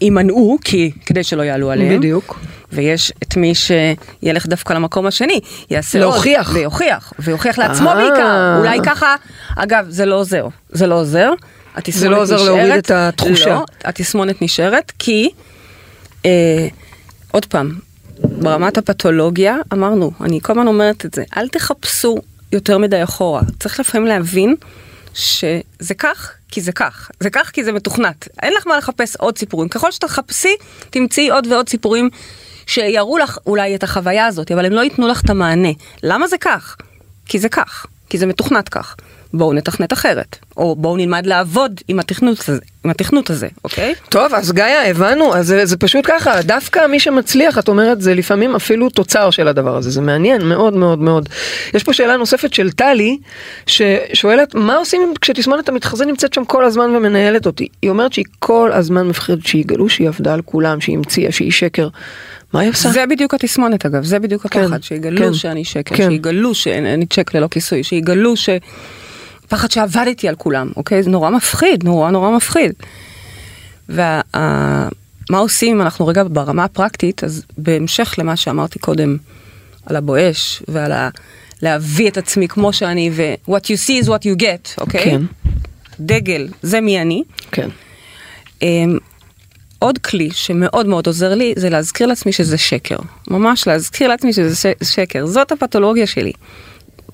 ויימנעו, כי, כדי שלא יעלו עליהם. בדיוק. ויש את מי שילך דווקא למקום השני, יעשה להוכיח. עוד, ויוכיח, ויוכיח לעצמו אה. בעיקר, אולי ככה, אגב, זה לא עוזר, זה לא עוזר, התסמונת זה לא עוזר נשארת, להוריד את התחושה. לא, התסמונת נשארת, כי, אה, עוד פעם, ברמת הפתולוגיה, אמרנו, אני כל הזמן אומרת את זה, אל תחפשו יותר מדי אחורה, צריך לפעמים להבין שזה כך, כי זה כך, זה כך כי זה מתוכנת, אין לך מה לחפש עוד סיפורים, ככל שתחפשי, תמצאי עוד ועוד סיפורים שיראו לך אולי את החוויה הזאת, אבל הם לא ייתנו לך את המענה. למה זה כך? כי זה כך, כי זה מתוכנת כך. בואו נתכנת אחרת, או בואו נלמד לעבוד עם התכנות הזה, עם התכנות הזה, אוקיי? טוב, אז גיא, הבנו, אז זה, זה פשוט ככה, דווקא מי שמצליח, את אומרת, זה לפעמים אפילו תוצר של הדבר הזה, זה מעניין מאוד מאוד מאוד. יש פה שאלה נוספת של טלי, ששואלת, מה עושים כשתסמונת המתחזה נמצאת שם כל הזמן ומנהלת אותי? היא אומרת שהיא כל הזמן מפחדת שיגלו שהיא עבדה על כולם, שהיא המציאה, שהיא שקר. מה היא עושה? זה בדיוק התסמונת אגב, זה בדיוק כן, הפחד, שיגלו כן, שאני שקר, כן. שיגלו שאני צ'ק ללא כיסוי, שיגלו ש... פחד שעבדתי על כולם, אוקיי? זה נורא מפחיד, נורא נורא מפחיד. ומה עושים אם אנחנו רגע ברמה הפרקטית, אז בהמשך למה שאמרתי קודם על הבואש ועל ה... להביא את עצמי כמו שאני ו- what you see is what you get, אוקיי? כן. דגל, זה מי אני. כן. אמ, עוד כלי שמאוד מאוד עוזר לי זה להזכיר לעצמי שזה שקר. ממש להזכיר לעצמי שזה ש- שקר. זאת הפתולוגיה שלי.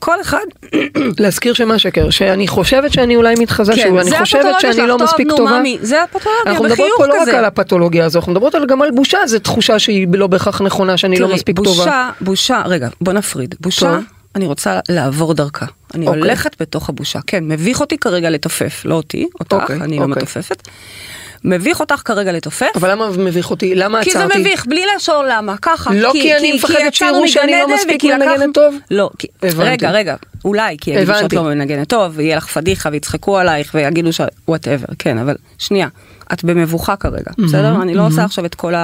כל אחד, להזכיר שמה שקר, שאני חושבת שאני אולי מתחזה, כן, שהוא, אני חושבת שאני לא. מספיק טובה. ממי, זה הפתולוגיה, אנחנו מדברות פה לא רק. על הפתולוגיה הזו, אנחנו מדברות גם על בושה, זו תחושה שהיא לא בהכרח נכונה, שאני לא תראי, מספיק בושה, טובה. בושה, רגע, בוא נפריד. בושה, טוב. אני רוצה לעבור דרכה. אני אוקיי. הולכת בתוך הבושה. כן, מביך אותי כרגע לתופף, לא אותי, אותך, אוקיי, אני לא אוקיי. מתופפת. מביך אותך כרגע לתופף. אבל למה מביך אותי? למה כי זה עצרתי? מביך, בלי לשאול למה, ככה. לא כי אני מפחדת יצאנו שיראו שאני לא מספיק מנגנת טוב? לא, כי... הבנתי. רגע, רגע, אולי כי יגידו שאת. לא מנגנת טוב, ויהיה לך פדיחה ויצחקו עלייך ויגידו ש... וואטאבר, כן, אבל שנייה, את במבוכה כרגע, בסדר? אני לא עושה עכשיו את כל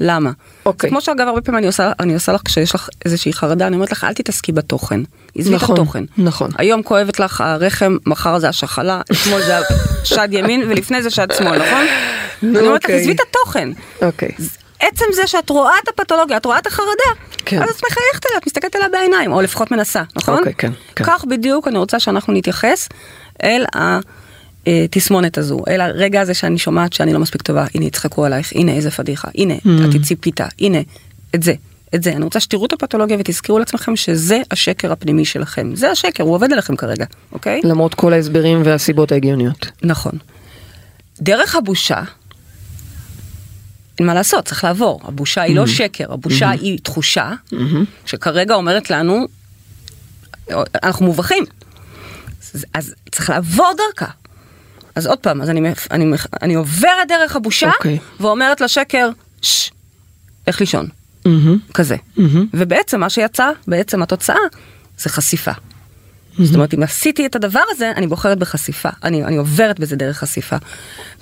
הלמה. אוקיי. זה כמו שאגב הרבה פעמים אני עושה, אני עושה לך כשיש לך איזושהי חרדה, אני אומרת לך אל תתעסקי בתוכן, עזבי את נכון, התוכן. נכון. היום כואבת לך הרחם, מחר זה השחלה, אתמול זה שד ימין ולפני זה שד שמאל, נכון? אני אומרת לך אוקיי. עזבי את התוכן. אוקיי. עצם זה שאת רואה את הפתולוגיה, את רואה את החרדה, כן. אז את מחייכת אליה, את מסתכלת עליה בעיניים, או לפחות מנסה, נכון? אוקיי, כן, כן. כך בדיוק אני רוצה שאנחנו נתייחס אל התסמונת הזו, אל הרגע הזה שאני שומעת שאני לא מספיק טובה, הנה יצחקו עלייך, הנה איזה פדיחה, הנה Mm. את ציפית, הנה, את זה. את זה, אני רוצה שתראו את הפתולוגיה ותזכרו לעצמכם שזה השקר הפנימי שלכם. זה השקר, הוא עובד עליכם כרגע, אוקיי? למרות כל ההסברים והסיבות ההגיוניות. נכון. דרך הבושה, אין מה לעשות, צריך לעבור. הבושה היא לא שקר, הבושה היא תחושה שכרגע אומרת לנו, אנחנו מובכים. אז- צריך לעבור דרכה. אז עוד פעם, אז אני, אני, אני עוברת דרך הבושה אוקיי. ואומרת לשקר, ששש, לך לישון. מהמם. כזה. מהמם. ובעצם מה שיצא, בעצם התוצאה, זה חשיפה. זאת אומרת, אם עשיתי את הדבר הזה, אני בוחרת בחשיפה. אני, אני עוברת בזה דרך חשיפה.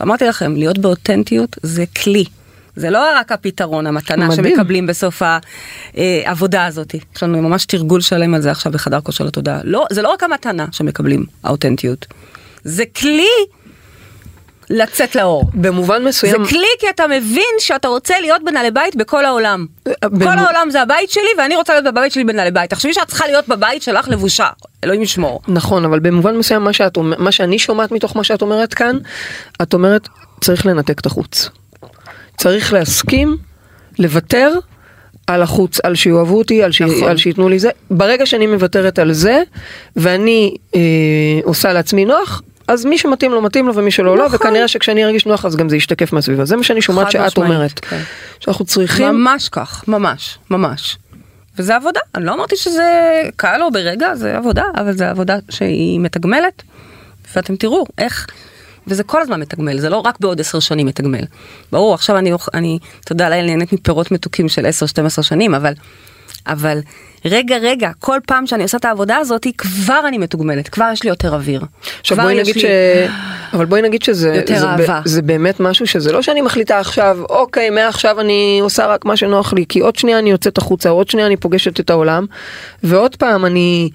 ואמרתי לכם, להיות באותנטיות זה כלי. זה לא רק הפתרון, המתנה מדהים. שמקבלים בסוף העבודה הזאת. יש לנו ממש תרגול שלם על זה עכשיו בחדר כושר לתודעה. לא, זה לא רק המתנה שמקבלים, האותנטיות. זה כלי לצאת לאור. במובן זה מסוים, כלי כי אתה מבין שאתה רוצה להיות בנעלי בית בכל העולם. במו- כל העולם זה הבית שלי ואני רוצה להיות בבית שלי בנעלי בית. תחשבי שאת צריכה להיות בבית שלך לבושה, אלוהים ישמור. נכון, אבל במובן מסוים מה, שאת, מה שאני שומעת מתוך מה שאת אומרת כאן, את אומרת צריך לנתק את החוץ. צריך להסכים, לוותר על החוץ, על שיאהבו אותי, על, ש... נכון. על שייתנו לי זה. ברגע שאני מוותרת על זה, ואני אה, עושה לעצמי נוח, אז מי שמתאים לו מתאים לו ומי שלא לא, נכון. וכנראה שכשאני ארגיש נוח אז גם זה ישתקף מהסביבה. זה מה שאני שומעת שאת משמעית, אומרת. כן. שאנחנו צריכים... ממש כך, ממש, ממש. וזה עבודה, אני לא אמרתי שזה קל או ברגע, זה עבודה, אבל זה עבודה שהיא מתגמלת, ואתם תראו איך, וזה כל הזמן מתגמל, זה לא רק בעוד עשר שנים מתגמל. ברור, עכשיו אני, אני, יודע, אני נהנית מפירות מתוקים של 10-12 שנים, אבל, אבל רגע, רגע, כל פעם שאני עושה את העבודה הזאת, כבר אני מתוגמלת, כבר יש לי יותר אוויר. עכשיו בואי נגיד לי- ש... אבל בואי נגיד שזה יותר זה, אהבה. זה באמת משהו שזה לא שאני מחליטה עכשיו אוקיי מעכשיו אני עושה רק מה שנוח לי כי עוד שנייה אני יוצאת החוצה עוד שנייה אני פוגשת את העולם ועוד פעם אני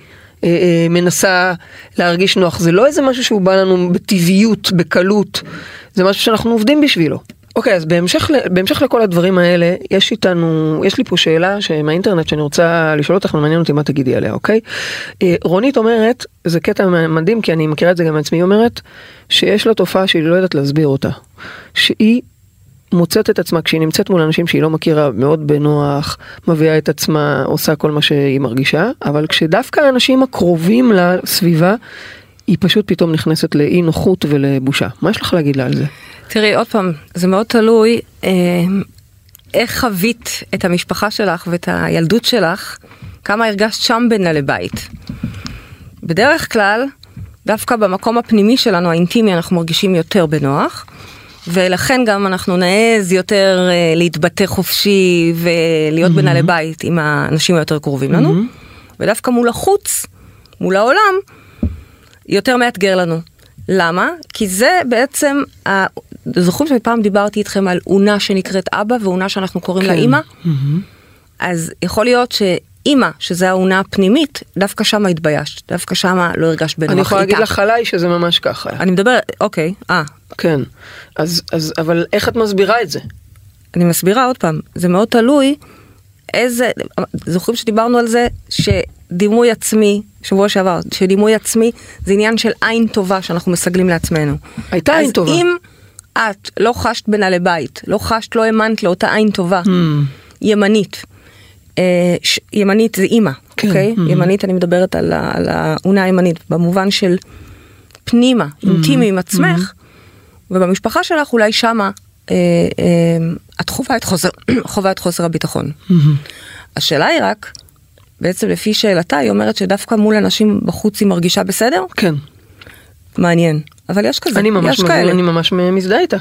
מנסה להרגיש נוח זה לא איזה משהו שהוא בא לנו בטבעיות בקלות זה משהו שאנחנו עובדים בשבילו. אוקיי אז בהמשך, בהמשך לכל הדברים האלה יש איתנו יש לי פה שאלה שמהאינטרנט שאני רוצה לשאול אותך ומעניין אותי מה תגידי עליה אוקיי. אה, רונית אומרת זה קטע מדהים כי אני מכירה את זה גם מעצמי היא אומרת שיש לה תופעה שהיא לא יודעת להסביר אותה שהיא מוצאת את עצמה כשהיא נמצאת מול אנשים שהיא לא מכירה מאוד בנוח מביאה את עצמה עושה כל מה שהיא מרגישה אבל כשדווקא האנשים הקרובים לסביבה היא פשוט פתאום נכנסת לאי נוחות ולבושה מה יש לך להגיד לה על זה. תראי, עוד פעם, זה מאוד תלוי אה, איך חווית את המשפחה שלך ואת הילדות שלך, כמה הרגשת שם בנעלי בית. בדרך כלל, דווקא במקום הפנימי שלנו, האינטימי, אנחנו מרגישים יותר בנוח. ולכן גם אנחנו נעז יותר אה, להתבטא חופשי ולהיות mm-hmm. בנעלי בית עם האנשים היותר קרובים לנו. Mm-hmm. ודווקא מול החוץ, מול העולם, יותר מאתגר לנו. למה? כי זה בעצם, ה... זוכרים שפעם דיברתי איתכם על אונה שנקראת אבא ואונה שאנחנו קוראים כן. לה אימא? Mm-hmm. אז יכול להיות שאימא, שזה האונה הפנימית, דווקא שמה התביישת, דווקא שמה לא הרגשת בנוח אני יכולה להגיד לך עליי שזה ממש ככה. אני מדבר, אוקיי, אה. כן, אז, אז, אבל איך את מסבירה את זה? אני מסבירה עוד פעם, זה מאוד תלוי איזה, זוכרים שדיברנו על זה, שדימוי עצמי, שבוע שעבר, שדימוי עצמי זה עניין של עין טובה שאנחנו מסגלים לעצמנו. הייתה עין טובה. אז אם את לא חשת בנעלי בית, לא חשת, לא האמנת לאותה עין טובה, hmm. ימנית, ש, ימנית זה אימא, כן. אוקיי? Hmm. ימנית אני מדברת על, על האונה הימנית, במובן של פנימה, hmm. אינטימי עם עצמך, hmm. ובמשפחה שלך אולי שמה אה, אה, את חווה את חוסר, חווה את חוסר הביטחון. Mm-hmm. השאלה היא רק, בעצם לפי שאלתה, היא אומרת שדווקא מול אנשים בחוץ היא מרגישה בסדר? כן. מעניין. אבל יש כזה, אני ממש יש כאלה. אני ממש מזדהה איתה.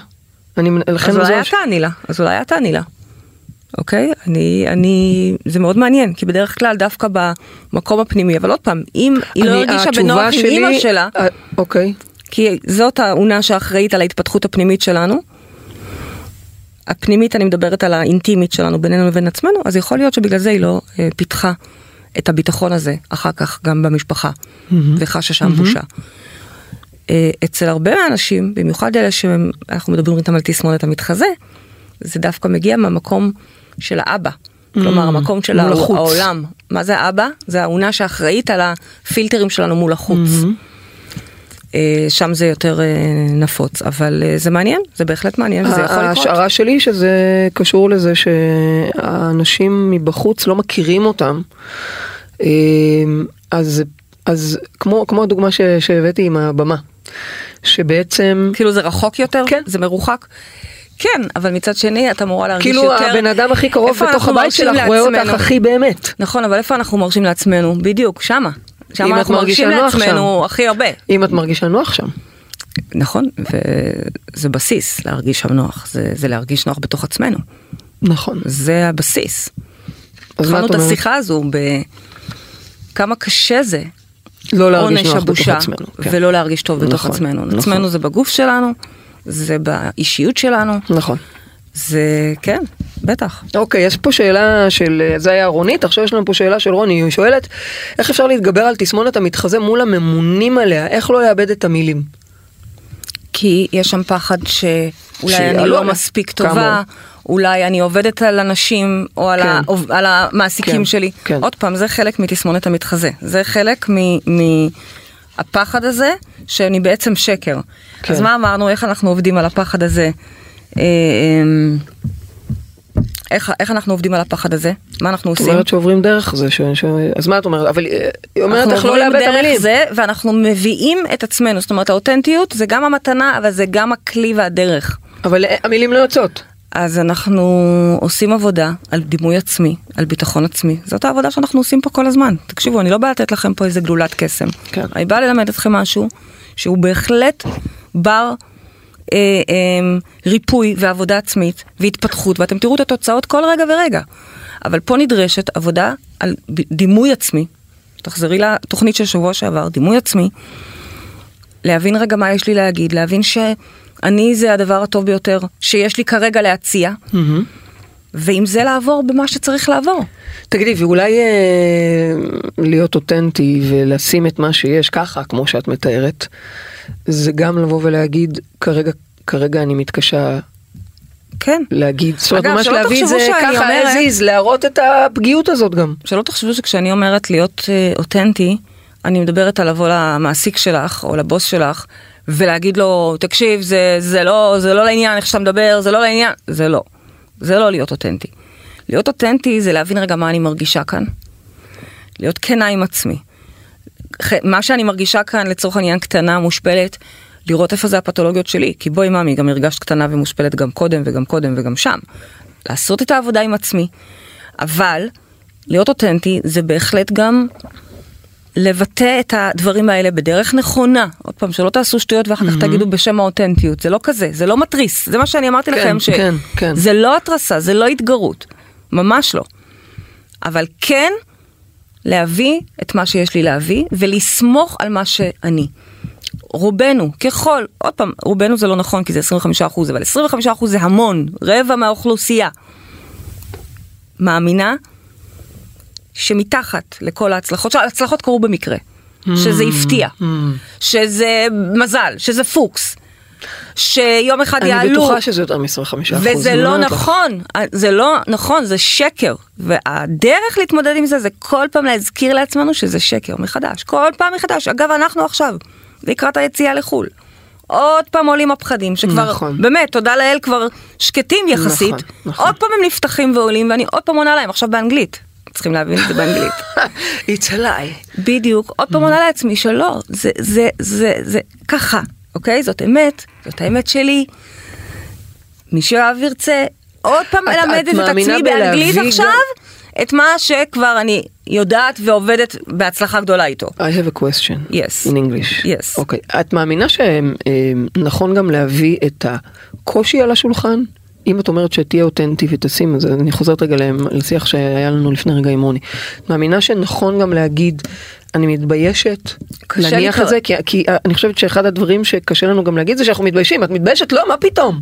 אני, לכן אז אולי. את תעני לה, אז אולי את תעני לה. אוקיי? אני, אני, זה מאוד מעניין, כי בדרך כלל דווקא במקום הפנימי, אבל עוד פעם, אם היא לא הרגישה בנוח עם אימא שלה, אה, אוקיי. כי זאת האונה שאחראית על ההתפתחות הפנימית שלנו, הפנימית אני מדברת על האינטימית שלנו בינינו לבין עצמנו, אז יכול להיות שבגלל זה היא לא אה, פיתחה את הביטחון הזה אחר כך גם במשפחה, mm-hmm. וחשה שם mm-hmm. בושה. אה, אצל הרבה מהאנשים, במיוחד אלה שאנחנו מדברים איתם על תסמונת המתחזה, זה דווקא מגיע מהמקום של האבא. כלומר, המקום של העולם. מה זה האבא? זה האונה שאחראית על הפילטרים שלנו מול החוץ. Mm-hmm. אה, שם זה יותר אה, נפוץ, אבל אה, זה מעניין, זה בהחלט מעניין וזה יכול לקרות. ההשערה שלי שזה קשור לזה שהאנשים מבחוץ לא מכירים אותם, אז, אז כמו, כמו הדוגמה ש, שהבאתי עם הבמה, שבעצם... כאילו זה רחוק יותר? כן. זה מרוחק? כן, אבל מצד שני את אמורה להרגיש כאילו יותר... כאילו הבן אדם הכי קרוב בתוך הבית שלך רואה אותך הכי באמת. נכון, אבל איפה אנחנו מרשים לעצמנו? בדיוק, שמה. שם אנחנו מרגישים לעצמנו הכי הרבה. אם את מרגישה נוח שם. נכון, וזה בסיס להרגיש שם נוח, זה, זה להרגיש נוח בתוך עצמנו. נכון. זה הבסיס. התחלנו את השיחה הזו בכמה קשה זה. לא להרגיש נוח בתוך עצמנו. כן. ולא להרגיש טוב בתוך נכון, עצמנו. נכון. עצמנו זה בגוף שלנו, זה באישיות שלנו. נכון. זה כן, בטח. אוקיי, יש פה שאלה של, זה היה רונית, עכשיו יש לנו פה שאלה של רוני, היא שואלת, איך אפשר להתגבר על תסמונת המתחזה מול הממונים עליה, איך לא לאבד את המילים? כי יש שם פחד שאולי אני לא מספיק טובה, אולי אני עובדת על אנשים או על, כן. ה, על המעסיקים כן, שלי. כן. עוד פעם, זה חלק מתסמונת המתחזה, זה חלק מהפחד הזה שאני בעצם שקר. כן. אז מה אמרנו, איך אנחנו עובדים על הפחד הזה? אה, אמ, איך, איך אנחנו עובדים על הפחד הזה? מה אנחנו עושים? את אומרת שעוברים דרך זה, ש, ש... אז מה את אומרת? אבל אה, היא אומרת איך לא לאבד את המילים. אנחנו עוברים דרך זה, ואנחנו מביאים את עצמנו, זאת אומרת האותנטיות זה גם המתנה, אבל זה גם הכלי והדרך. אבל אה, המילים לא יוצאות. אז אנחנו עושים עבודה על דימוי עצמי, על ביטחון עצמי. זאת העבודה שאנחנו עושים פה כל הזמן. תקשיבו, אני לא באה לתת לכם פה איזה גלולת קסם. כן. אני באה ללמד אתכם משהו שהוא בהחלט בר אה, אה, ריפוי ועבודה עצמית והתפתחות, ואתם תראו את התוצאות כל רגע ורגע. אבל פה נדרשת עבודה על דימוי עצמי. תחזרי לתוכנית של שבוע שעבר, דימוי עצמי. להבין רגע מה יש לי להגיד, להבין שאני זה הדבר הטוב ביותר שיש לי כרגע להציע. Mm-hmm. ועם זה לעבור במה שצריך לעבור. תגידי, ואולי אה, להיות אותנטי ולשים את מה שיש ככה, כמו שאת מתארת, זה גם לבוא ולהגיד, כרגע, כרגע אני מתקשה כן. להגיד, זאת אומרת ממש להביא את זה ככה אומרת, הזיז, להראות את הפגיעות הזאת גם. שלא תחשבו שכשאני אומרת להיות אה, אותנטי, אני מדברת על לבוא למעסיק שלך או לבוס שלך ולהגיד לו, תקשיב, זה, זה, לא, זה לא לעניין איך שאתה מדבר, זה לא לעניין, זה לא. זה לא להיות אותנטי. להיות אותנטי זה להבין רגע מה אני מרגישה כאן. להיות כנה עם עצמי. מה שאני מרגישה כאן לצורך העניין קטנה, מושפלת, לראות איפה זה הפתולוגיות שלי. כי בואי ממי, גם הרגשת קטנה ומושפלת גם קודם וגם קודם וגם שם. לעשות את העבודה עם עצמי. אבל להיות אותנטי זה בהחלט גם לבטא את הדברים האלה בדרך נכונה. עוד פעם, שלא תעשו שטויות ואחר כך תגידו בשם האותנטיות, זה לא כזה, זה לא מתריס, זה מה שאני אמרתי כן, לכם, כן, כן. שזה לא התרסה, זה לא התגרות, ממש לא. אבל כן להביא את מה שיש לי להביא ולסמוך על מה שאני. רובנו, ככל, עוד פעם, רובנו זה לא נכון כי זה 25 אחוז, אבל 25 אחוז זה המון, רבע מהאוכלוסייה. מאמינה שמתחת לכל ההצלחות, שההצלחות קרו במקרה, שזה הפתיע, שזה מזל, שזה פוקס, שיום אחד אני יעלו. בטוחה שזה יותר מ-25 וזה לא נכון, זה לא נכון, זה שקר. והדרך להתמודד עם זה זה כל פעם להזכיר לעצמנו שזה שקר מחדש, כל פעם מחדש. אגב, אנחנו עכשיו, לקראת היציאה לחו"ל. עוד פעם עולים הפחדים שכבר, נכון. באמת, תודה לאל, כבר שקטים יחסית. נכון, נכון. עוד פעם הם נפתחים ועולים ואני עוד פעם עונה להם, עכשיו באנגלית. צריכים להבין את זה באנגלית. It's a lie. בדיוק, עוד פעם עונה לעצמי שלא, זה, זה, זה, זה ככה, אוקיי? זאת אמת, זאת האמת שלי. מי שאוהב ירצה, עוד פעם מלמדת את עצמי באנגלית עכשיו, את מה שכבר אני יודעת ועובדת בהצלחה גדולה איתו. I have a question. Yes. In English. Yes. אוקיי. את מאמינה שנכון גם להביא את הקושי על השולחן? אם את אומרת שתהיה אותנטי ותשים את זה, אני חוזרת רגע לשיח שהיה לנו לפני רגע עם רוני. את מאמינה שנכון גם להגיד, אני מתביישת להניח את זה? כי, כי אה, אני חושבת שאחד הדברים שקשה לנו גם להגיד זה שאנחנו מתביישים. את מתביישת? לא, מה פתאום?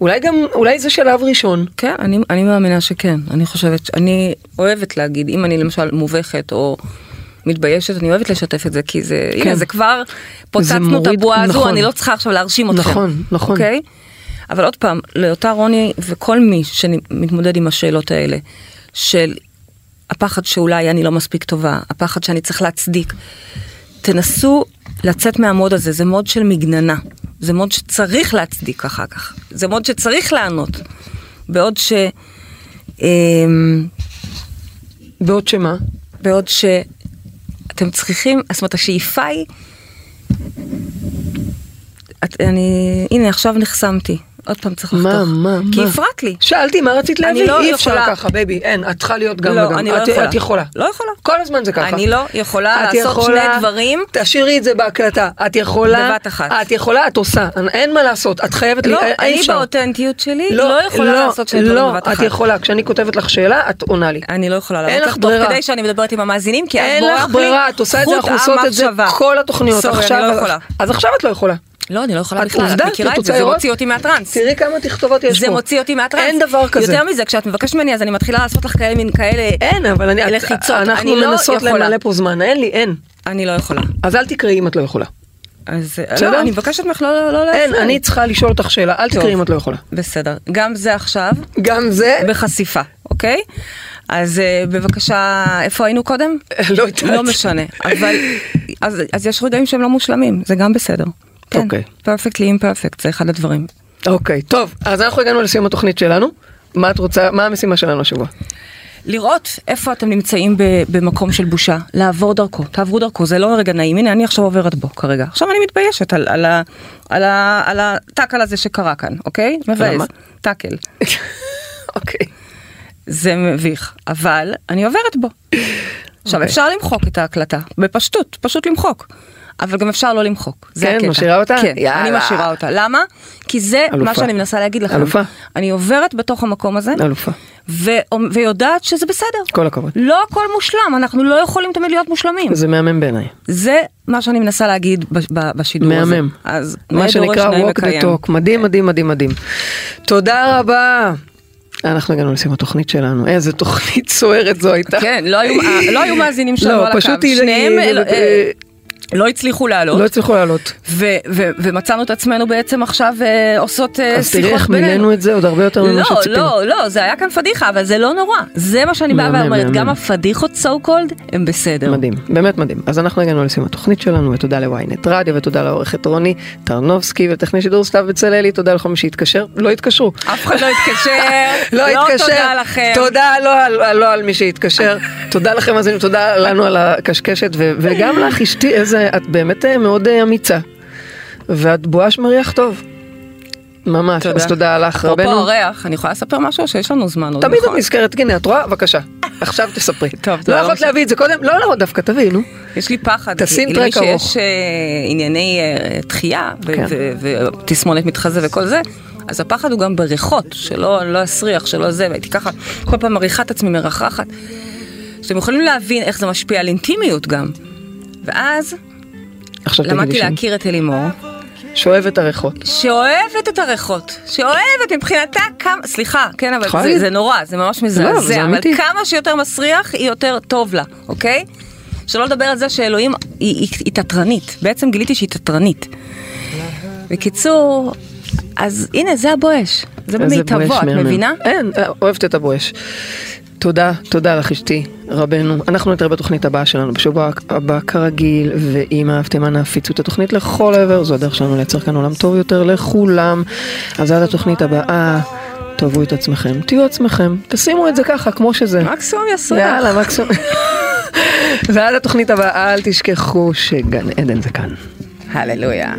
אולי גם, אולי זה שלב ראשון. כן, אני, אני מאמינה שכן. אני חושבת, אני אוהבת להגיד, אם אני למשל מובכת או מתביישת, אני אוהבת לשתף את זה, כי זה, כן. הנה, זה כבר, פוצצנו את מוריד- הבועה הזו, נכון. אני לא צריכה עכשיו להרשים אתכם. נכון, נכון. אוקיי? אבל עוד פעם, לאותה רוני וכל מי שמתמודד עם השאלות האלה, של הפחד שאולי אני לא מספיק טובה, הפחד שאני צריך להצדיק, תנסו לצאת מהמוד הזה, זה מוד של מגננה, זה מוד שצריך להצדיק אחר כך, זה מוד שצריך לענות, בעוד ש... אמ, בעוד שמה? בעוד שאתם צריכים, זאת אומרת השאיפה היא, את, אני, הנה עכשיו נחסמתי, עוד פעם צריך לחתוך, מה, מה, כי מה? הפרעת לי, שאלתי מה רצית אני להביא, לא אי אפשר יכולה. ככה בייבי, אין, את צריכה להיות גם לא, וגם, אני לא את, יכולה. את יכולה, לא יכולה. כל הזמן זה ככה, אני לא יכולה את לעשות יכולה- שני דברים. תשאירי את זה בהקלטה, את יכולה, בבת אחת. את יכולה, את עושה, אין מה לעשות, את חייבת, לא, לי, אי אני אפשר, באותנטיות שלי לא, יכולה לעשות שני דברים לא, בבת את אחת, יכולה, כשאני כותבת לך שאלה, את עונה לי, אני לא יכולה אין לענות לך לך תוך ברירה. כדי שאני מדברת עם המאזינים, כי אז אין בורח לך לי ברירה, את עושה את זה, חוט אנחנו עושות את זה המחשבה. כל התוכניות, אני לא יכולה. אז עכשיו את לא יכולה, לא, אני לא יכולה בכלל, את מכירה את זה, זה? מוציא אותי מהטראנס. תראי כמה תכתובות יש זה פה, מוציא אותי מהטראנס. אין דבר כזה, יותר מזה, כשאת מבקשת ממני אז אני מתחילה לעשות לך כאלה מין כאלה אין, אבל אני, לחיצות. אנחנו לא מנסות. למלא פה זמן, אין לי, אין, אני לא יכולה. אז אל תקראי אם את לא יכולה. אז? לא, אני מבקשת ממך לא לא- לא אין, להפריע. אני צריכה לשאול אותך שאלה, אל. תקראי אם את לא יכולה. בסדר. גם זה עכשיו גם זה, בחשיפה, אוקיי? אז אה, בבקשה, איפה היינו קודם? לא יודעת. לא משנה, אבל אז יש רגעים שהם לא מושלמים, זה גם בסדר. כן, אוקיי. פרפקטלי אימפרפקט, זה אחד הדברים. אוקיי, טוב, אז אנחנו הגענו לסיום התוכנית שלנו. מה את רוצה, מה המשימה שלנו השבוע? לראות איפה אתם נמצאים במקום של בושה, לעבור דרכו, תעברו דרכו, זה לא רגע נעים, הנה אני עכשיו עוברת בו כרגע, עכשיו אני מתביישת על, על, ה- על, ה- על הטאקל הזה שקרה כאן, אוקיי? מבאס? טאקל, אוקיי. זה מביך, אבל אני עוברת בו. עכשיו אוקיי. אפשר למחוק את ההקלטה, בפשטות, פשוט למחוק. אבל גם אפשר לא למחוק, זה כן, הקטע. משאירה אותה? כן, יאללה. אני משאירה אותה. למה? כי זה אלופה. מה שאני מנסה להגיד לכם. אלופה. אני עוברת בתוך המקום הזה, אלופה. ו- ויודעת שזה בסדר. כל הכבוד. לא הכל מושלם, אנחנו לא יכולים תמיד להיות מושלמים. זה מהמם בעיניי. זה מה שאני מנסה להגיד ב- ב- בשידור הזה. מהמם. אז מה שנקרא walk the talk. מדהים, מדהים, מדהים, מדהים. תודה רבה. אנחנו הגענו לסיום התוכנית שלנו. איזה תוכנית סוערת זו הייתה. כן, לא היו, אה, לא מאזינים שלנו לא, על הקו, שניהם אה, לא הצליחו לעלות. לא הצליחו לעלות. ו- ו- ומצאנו את עצמנו בעצם עכשיו אה, עושות אה, אז תראי שיחות איך בינינו. מילאנו את זה עוד הרבה יותר ממה לא, שציפינו. לא, לא, זה היה כאן פדיחה, אבל זה לא נורא. זה מה שאני באה ואומרת. גם הפדיחות so called הם בסדר. מדהים, באמת מדהים. אז אנחנו הגענו לסיום התוכנית שלנו, ותודה לוויינט רדיו, ותודה לעורכת רוני טרנובסקי, וטכני שידור סתיו בצלאלי, תודה לכל מי שהתקשר, לא התקשרו. אף אחד לא התקשר, לא התקשר, תודה לכם. תודה לא על, לא מי שהתקשר, תודה לכם מאזינים, תודה לנו על הקשקשת, וגם לך אשתי, איזה, את באמת אה, מאוד אה, אמיצה, ואת בואש מריח טוב. ממש, אז תודה לך אפרופו רבנו. אורח, אני יכולה לספר משהו שיש לנו זמן עוד, תמיד את נכון? נזכרת, הנה את רואה, בבקשה, עכשיו תספרי. טוב, לא לא יכולת. להביא את זה קודם? לא, לא, דווקא תביאי, נו. יש לי פחד, תשים טרק ארוך. שיש אה, ענייני אה, דחייה ו- כן. ותסמונת מתחזה וכל זה, אז הפחד הוא גם בריחות, שלא לא אסריח, שלא זה, והייתי ככה כל פעם מריחה את עצמי מרחחת. אז אתם יכולים להבין איך זה משפיע על אינטימיות גם. ואז עכשיו תגידי למדתי שם. להכיר את אלימור, שואב את הריחות. שאוהבת את הריחות, שאוהבת מבחינתה כמה, סליחה, כן, אבל זה. זה נורא, זה ממש לא, זה מזעזע, אבל אמיתי. כמה שיותר מסריח, היא יותר טוב לה, אוקיי? שלא לדבר על זה שאלוהים היא, היא, היא תתרנית, בעצם גיליתי שהיא תתרנית. בקיצור, אז הנה, זה הבואש, זה במיטבו, את. מבינה? אין, אה, אוהבת את הבואש. תודה, תודה לך אשתי, רבנו. אנחנו נתראה בתוכנית הבאה שלנו בשבוע הבא כרגיל, ואם אהבתם אנא הפיצו את התוכנית לכל עבר, זו הדרך שלנו לייצר כאן עולם טוב יותר לכולם. אז עד התוכנית הבאה, תאהבו את עצמכם, תהיו עצמכם, תשימו את זה ככה כמו שזה. מקסימום יסריח. יאללה, מקסימום. ועד התוכנית הבאה, אל תשכחו שגן עדן זה כאן. הללויה.